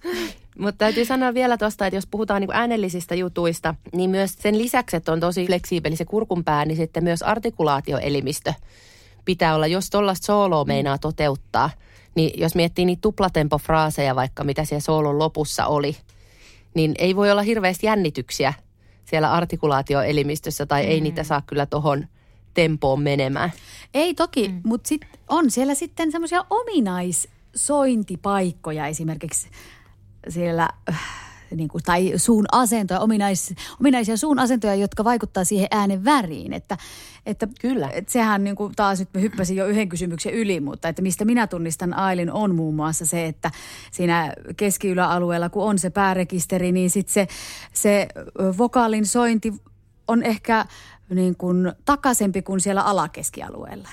Mutta täytyy sanoa vielä tuosta, että jos puhutaan niinku äänellisistä jutuista, niin myös sen lisäksi, että on tosi fleksiibeli se kurkunpää, niin sitten myös artikulaatioelimistö pitää olla, jos tuollaista sooloa meinaa toteuttaa. Niin jos miettii niitä tuplatempofraaseja vaikka, mitä siellä soolon lopussa oli, niin ei voi olla hirveästi jännityksiä siellä artikulaatioelimistössä tai ei niitä saa kyllä tuohon tempoon menemään. Ei toki, mm. mutta sit on siellä sitten semmoisia ominaissointipaikkoja esimerkiksi siellä, äh, niin kuin, tai suun asentoja, ominais, ominaisia suun asentoja, jotka vaikuttaa siihen äänen väriin. Että, että, Kyllä. Että sehän niin kuin, taas nyt mä hyppäsin jo yhden kysymyksen yli, mutta että mistä minä tunnistan Ailin on muun muassa se, että siinä keskiyläalueella, kun on se päärekisteri, niin sitten se, se vokaalin sointi on ehkä niin kuin takaisempi kuin siellä alakeskialueella.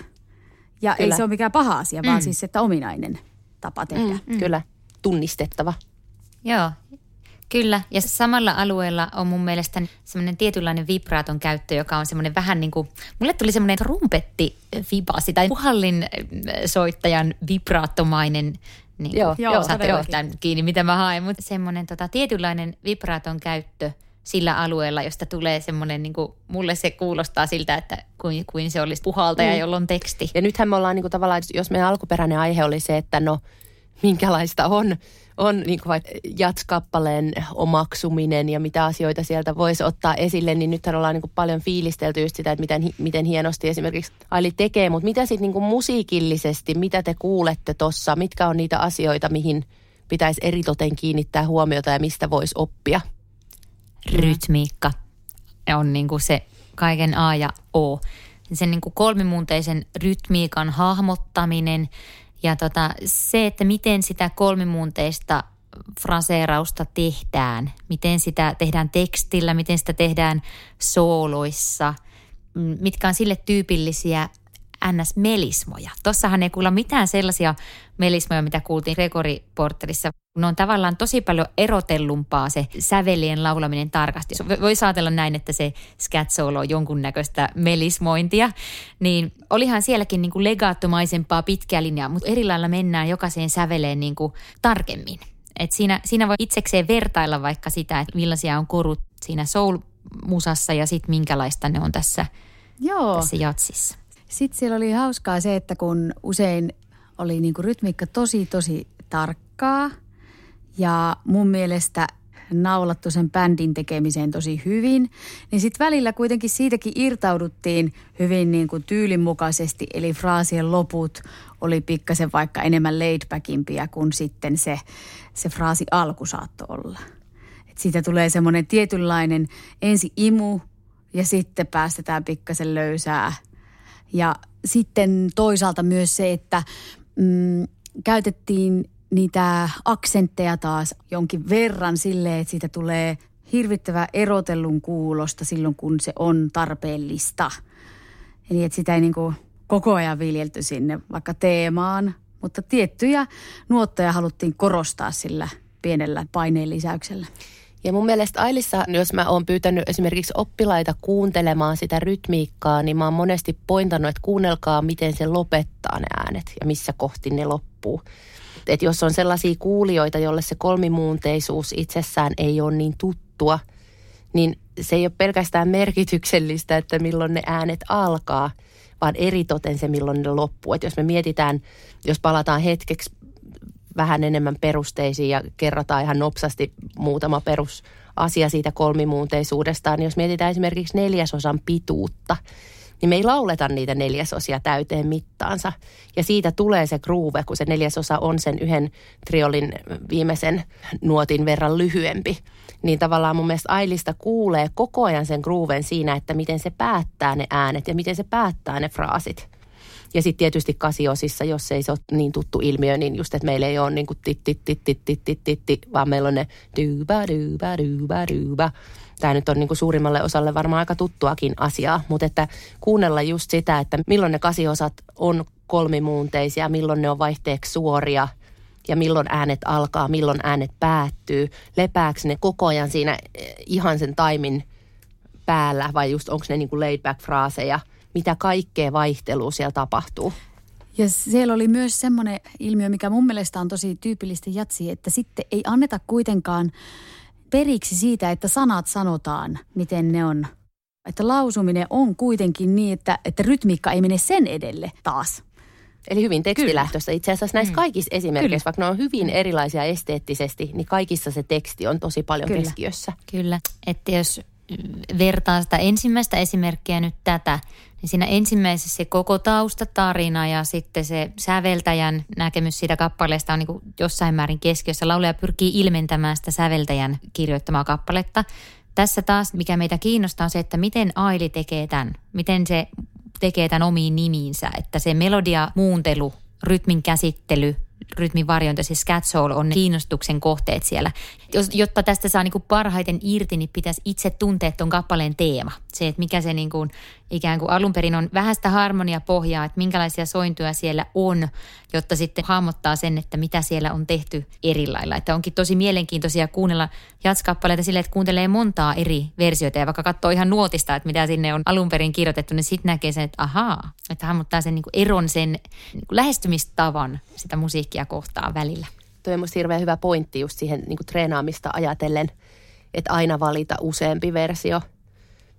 Ja Kyllä. ei se ole mikään paha asia, vaan siis että ominainen tapa tehdä. Mm. Kyllä, tunnistettava. Joo, kyllä. Ja samalla alueella on mun mielestä semmoinen tietynlainen vibraaton käyttö, joka on semmoinen vähän niin kuin, mulle tuli semmoinen rumpetti vibasi tai puhallin äh, soittajan vibraattomainen niin kuin, Joo, joo, saatte ottaa nyt kiinni, mitä mä haen, mutta semmoinen tota, tietynlainen vibraaton käyttö sillä alueella, josta tulee semmoinen, niin kuin, mulle se kuulostaa siltä, että kuin, kuin se olisi puhaltaja, mm. jolla on teksti. Ja nythän me ollaan niin kuin tavallaan, jos meidän alkuperäinen aihe oli se, että no minkälaista on, on niin kuin jatskappaleen omaksuminen ja mitä asioita sieltä voisi ottaa esille, niin nythän ollaan niin kuin paljon fiilistelty just sitä, että miten, miten hienosti esimerkiksi Aili tekee, mutta mitä sitten niin musiikillisesti, mitä te kuulette tuossa, mitkä on niitä asioita, mihin pitäisi eritoten kiinnittää huomiota ja mistä voisi oppia? rytmiikka on niin kuin se kaiken A ja O. Sen niin kuin kolmimuunteisen rytmiikan hahmottaminen ja tota, se, että miten sitä kolmimuunteista fraseerausta tehdään, miten sitä tehdään tekstillä, miten sitä tehdään sooloissa, mitkä on sille tyypillisiä NS-melismoja. Tossahan ei kuulla mitään sellaisia melismoja, mitä kuultiin Gregory Porterissa. Ne on tavallaan tosi paljon erotellumpaa se sävelien laulaminen tarkasti. Voi ajatella näin, että se scat solo on jonkunnäköistä melismointia. Niin olihan sielläkin niin kuin legaattomaisempaa pitkää linjaa, mutta eri lailla mennään jokaiseen säveleen niin kuin tarkemmin. Et siinä, siinä voi itsekseen vertailla vaikka sitä, että millaisia on korut siinä soul-musassa ja sitten minkälaista ne on tässä, Joo. tässä jatsissa. Sitten siellä oli hauskaa se, että kun usein oli niinku rytmiikka tosi tosi tarkkaa ja mun mielestä naulattu sen bändin tekemiseen tosi hyvin, niin sitten välillä kuitenkin siitäkin irtauduttiin hyvin niin kuin tyylin eli fraasien loput oli pikkasen vaikka enemmän laidbackimpia kuin sitten se, se fraasi alku saattoi olla. Et siitä tulee semmoinen tietynlainen ensi imu ja sitten päästetään pikkasen löysää ja sitten toisaalta myös se, että mm, käytettiin niitä aksentteja taas jonkin verran silleen, että siitä tulee hirvittävä erotellun kuulosta silloin, kun se on tarpeellista. Eli että sitä ei niin kuin koko ajan viljelty sinne vaikka teemaan, mutta tiettyjä nuottoja haluttiin korostaa sillä pienellä paineen lisäyksellä. Ja mun mielestä Ailissa, jos mä oon pyytänyt esimerkiksi oppilaita kuuntelemaan sitä rytmiikkaa, niin mä oon monesti pointannut, että kuunnelkaa, miten se lopettaa ne äänet ja missä kohti ne loppuu. Et jos on sellaisia kuulijoita, jolle se kolmimuunteisuus itsessään ei ole niin tuttua, niin se ei ole pelkästään merkityksellistä, että milloin ne äänet alkaa, vaan eritoten se, milloin ne loppuu. Et jos me mietitään, jos palataan hetkeksi vähän enemmän perusteisiin ja kerrotaan ihan nopsasti muutama perusasia siitä kolmimuunteisuudesta, niin jos mietitään esimerkiksi neljäsosan pituutta, niin me ei lauleta niitä neljäsosia täyteen mittaansa. Ja siitä tulee se groove, kun se neljäsosa on sen yhden triolin viimeisen nuotin verran lyhyempi. Niin tavallaan mun mielestä Ailista kuulee koko ajan sen grooven siinä, että miten se päättää ne äänet ja miten se päättää ne fraasit. Ja sitten tietysti kasiosissa, jos ei se ole niin tuttu ilmiö, niin just, että meillä ei ole niin kuin titti, titti, titti, titti, vaan meillä on ne dyybä, dyybä, dyybä, dyybä. Tämä nyt on niin kuin suurimmalle osalle varmaan aika tuttuakin asiaa, mutta että kuunnella just sitä, että milloin ne kasiosat on kolmimuunteisia, milloin ne on vaihteeksi suoria, ja milloin äänet alkaa, milloin äänet päättyy. Lepääkö ne koko ajan siinä eh, ihan sen taimin päällä vai just onko ne niin kuin laid back fraaseja – mitä kaikkea vaihtelua siellä tapahtuu. Ja siellä oli myös semmoinen ilmiö, mikä mun mielestä on tosi tyypillistä jatsi, että sitten ei anneta kuitenkaan periksi siitä, että sanat sanotaan, miten ne on. Että lausuminen on kuitenkin niin, että, että rytmiikka ei mene sen edelle taas. Eli hyvin tekstilähtöistä. Itse asiassa näissä Mm. kaikissa esimerkkeissä, Kyllä. vaikka ne on hyvin erilaisia esteettisesti, niin kaikissa se teksti on tosi paljon Kyllä. keskiössä. Kyllä, että jos mm, vertaa sitä ensimmäistä esimerkkiä nyt tätä, niin siinä ensimmäisessä se koko taustatarina ja sitten se säveltäjän näkemys siitä kappaleesta on niin jossain määrin keskiössä. Laulaja pyrkii ilmentämään sitä säveltäjän kirjoittamaa kappaletta. Tässä taas, mikä meitä kiinnostaa, on se, että miten Aili tekee tämän. Miten se tekee tämän omiin nimiinsä. Että se melodia, muuntelu, rytmin käsittely, rytmin varjonta, siis scat soul on ne kiinnostuksen kohteet siellä. Jos, jotta tästä saa niinku parhaiten irti, niin pitäisi itse tuntea tuon kappaleen teema. Se, että mikä se niinku, ikään kuin alun perin on vähän sitä harmoniapohjaa, että minkälaisia sointuja siellä on, jotta sitten hahmottaa sen, että mitä siellä on tehty eri lailla. Että onkin tosi mielenkiintoisia kuunnella jatskappaleita silleen, että kuuntelee montaa eri versiota ja vaikka katsoo ihan nuotista, että mitä sinne on alun perin kirjoitettu, niin sitten näkee sen, että ahaa, että hahmottaa sen niinku eron sen niinku lähestymistavan sitä musiikkia kohtaan välillä. Toi on musta hirveän hyvä pointti just siihen niin kuin treenaamista ajatellen, että aina valita useampi versio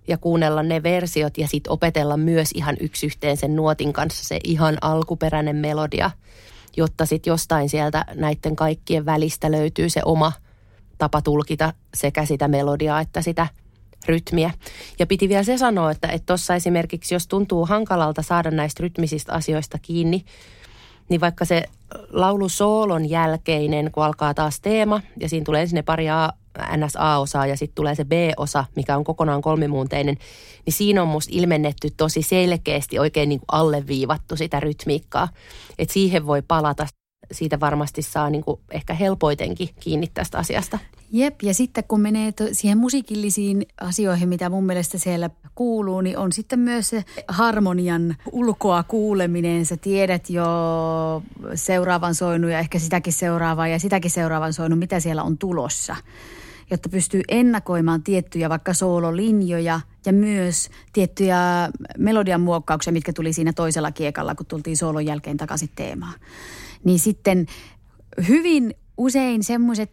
ja kuunnella ne versiot ja sitten opetella myös ihan yksi yhteen sen nuotin kanssa se ihan alkuperäinen melodia, jotta sitten jostain sieltä näiden kaikkien välistä löytyy se oma tapa tulkita sekä sitä melodiaa että sitä rytmiä. Ja piti vielä se sanoa, että tuossa esimerkiksi jos tuntuu hankalalta saada näistä rytmisistä asioista kiinni, niin vaikka se laulusoolon jälkeinen, kun alkaa taas teema ja siinä tulee ensin ne pari NSA-osaa ja sitten tulee se B-osa, mikä on kokonaan kolmimuunteinen, niin siinä on musta ilmennetty tosi selkeästi oikein niin kuin alleviivattu sitä rytmiikkaa. Että siihen voi palata, siitä varmasti saa niin kuin ehkä helpoitenkin kiinni tästä asiasta. Jep, ja sitten kun menee to, siihen musiikillisiin asioihin, mitä mun mielestä siellä kuuluu, niin on sitten myös se harmonian ulkoa kuuleminen. Sä tiedät jo seuraavan soinun ja ehkä sitäkin seuraavan ja sitäkin seuraavan soinun, mitä siellä on tulossa. Jotta pystyy ennakoimaan tiettyjä vaikka soololinjoja ja myös tiettyjä melodian muokkauksia, mitkä tuli siinä toisella kiekalla, kun tultiin soolon jälkeen takaisin teemaan. Niin sitten hyvin usein semmoiset,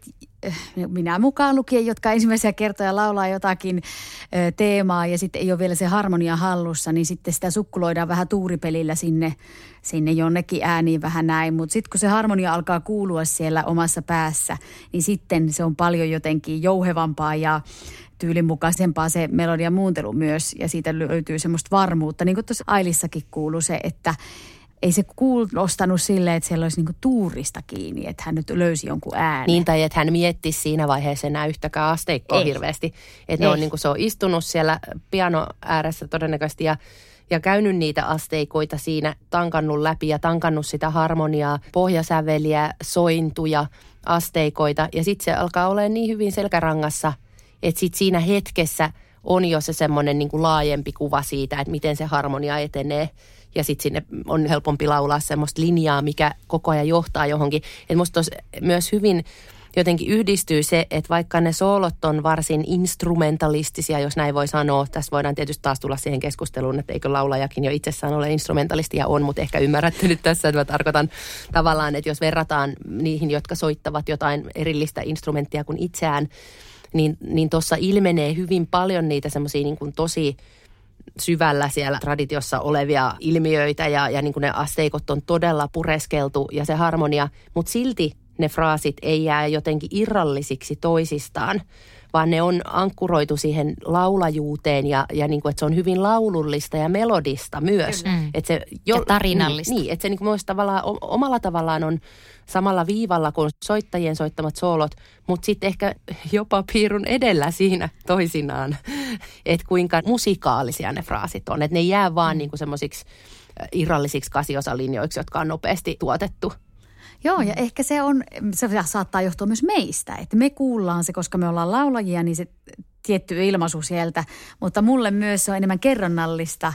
minä mukaan lukien, jotka ensimmäisiä kertoja laulaa jotakin teemaa ja sitten ei ole vielä se harmonia hallussa, niin sitten sitä sukkuloidaan vähän tuuripelillä sinne, sinne jonnekin ääniin vähän näin. Mutta sitten kun se harmonia alkaa kuulua siellä omassa päässä, niin sitten se on paljon jotenkin jouhevampaa ja tyylinmukaisempaa se melodian muuntelu myös ja siitä löytyy semmoista varmuutta. Niin kuin tuossa Ailissakin kuuluu se, että ei se kuulostanut silleen, että siellä olisi niinku tuurista kiinni, että hän nyt löysi jonkun äänen. Niin, tai että hän miettisi siinä vaiheessa enää yhtäkään asteikkoa Ei. hirveästi. Että ne on Ei. niin kuin se on istunut siellä piano ääressä todennäköisesti ja, ja käynyt niitä asteikoita siinä, tankannut läpi ja tankannut sitä harmoniaa, pohjasäveliä, sointuja, asteikoita. Ja sitten se alkaa olemaan niin hyvin selkärangassa, että sitten siinä hetkessä on jo se semmoinen niin kuin laajempi kuva siitä, että miten se harmonia etenee. Ja sitten sinne on helpompi laulaa semmoista linjaa, mikä koko ajan johtaa johonkin. Että musta myös hyvin jotenkin yhdistyy se, että vaikka ne soolot on varsin instrumentalistisia, jos näin voi sanoa. Tässä voidaan tietysti taas tulla siihen keskusteluun, että eikö laulajakin jo itsessään ole instrumentalistia on, mutta ehkä ymmärrätte nyt tässä, että mä tarkoitan tavallaan, että jos verrataan niihin, jotka soittavat jotain erillistä instrumenttia kuin itseään, niin, niin tuossa ilmenee hyvin paljon niitä semmoisia niin kuin tosi syvällä siellä traditiossa olevia ilmiöitä ja, ja niin kuin ne asteikot on todella pureskeltu ja se harmonia, mutta silti ne fraasit ei jää jotenkin irrallisiksi toisistaan, vaan ne on ankkuroitu siihen laulajuuteen ja, ja niin kuin, että se on hyvin laulullista ja melodista myös. Mm. Että se Ja tarinallista. Niin, niin että se niin kuin myös tavallaan omalla tavallaan on samalla viivalla kuin soittajien soittamat soolot, mutta sitten ehkä jopa piirun edellä siinä toisinaan, että kuinka musikaalisia ne fraasit on. Että ne jää vaan niin kuin semmoisiksi irrallisiksi kasiosalinjoiksi, jotka on nopeasti tuotettu. Joo, ja ehkä se on, se saattaa johtua myös meistä, että me kuullaan se, koska me ollaan laulajia, niin se tietty ilmaisu sieltä, mutta mulle myös se on enemmän kerronnallista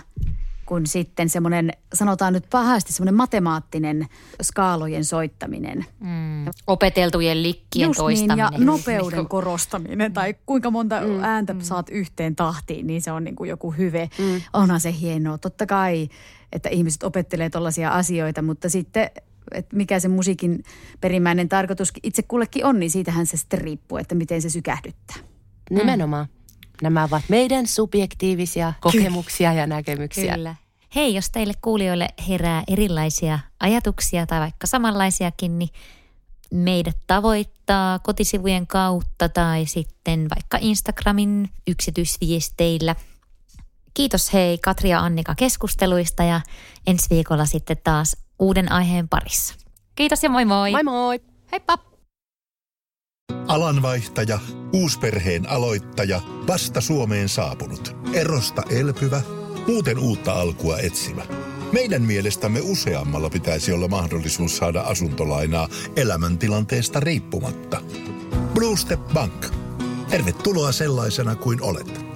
kuin sitten semmoinen, sanotaan nyt pahasti, semmoinen matemaattinen skaalojen soittaminen. Mm. Opeteltujen likkien Just toistaminen. Niin, ja nopeuden korostaminen tai kuinka monta mm, ääntä mm. saat yhteen tahtiin, niin se on niin kuin joku hyve. Mm. Onhan se hienoa. Totta kai, että ihmiset opettelee tällaisia asioita, mutta sitten että mikä se musiikin perimmäinen tarkoitus itse kullekin on, niin siitähän se sitten riippuu, että miten se sykähdyttää. Nimenomaan. Nämä ovat meidän subjektiivisia kokemuksia Kyllä. ja näkemyksiä. Kyllä. Hei, jos teille kuulijoille herää erilaisia ajatuksia tai vaikka samanlaisiakin, niin meidät tavoittaa kotisivujen kautta tai sitten vaikka Instagramin yksityisviesteillä. Kiitos hei Katri ja Annika keskusteluista ja ensi viikolla sitten taas uuden aiheen parissa. Kiitos ja moi moi! Moi moi! Heippa! Alanvaihtaja, uusperheen aloittaja, vasta Suomeen saapunut, erosta elpyvä, muuten uutta alkua etsimä. Meidän mielestämme useammalla pitäisi olla mahdollisuus saada asuntolainaa elämäntilanteesta riippumatta. Blue Step Bank. Tervetuloa sellaisena kuin olet.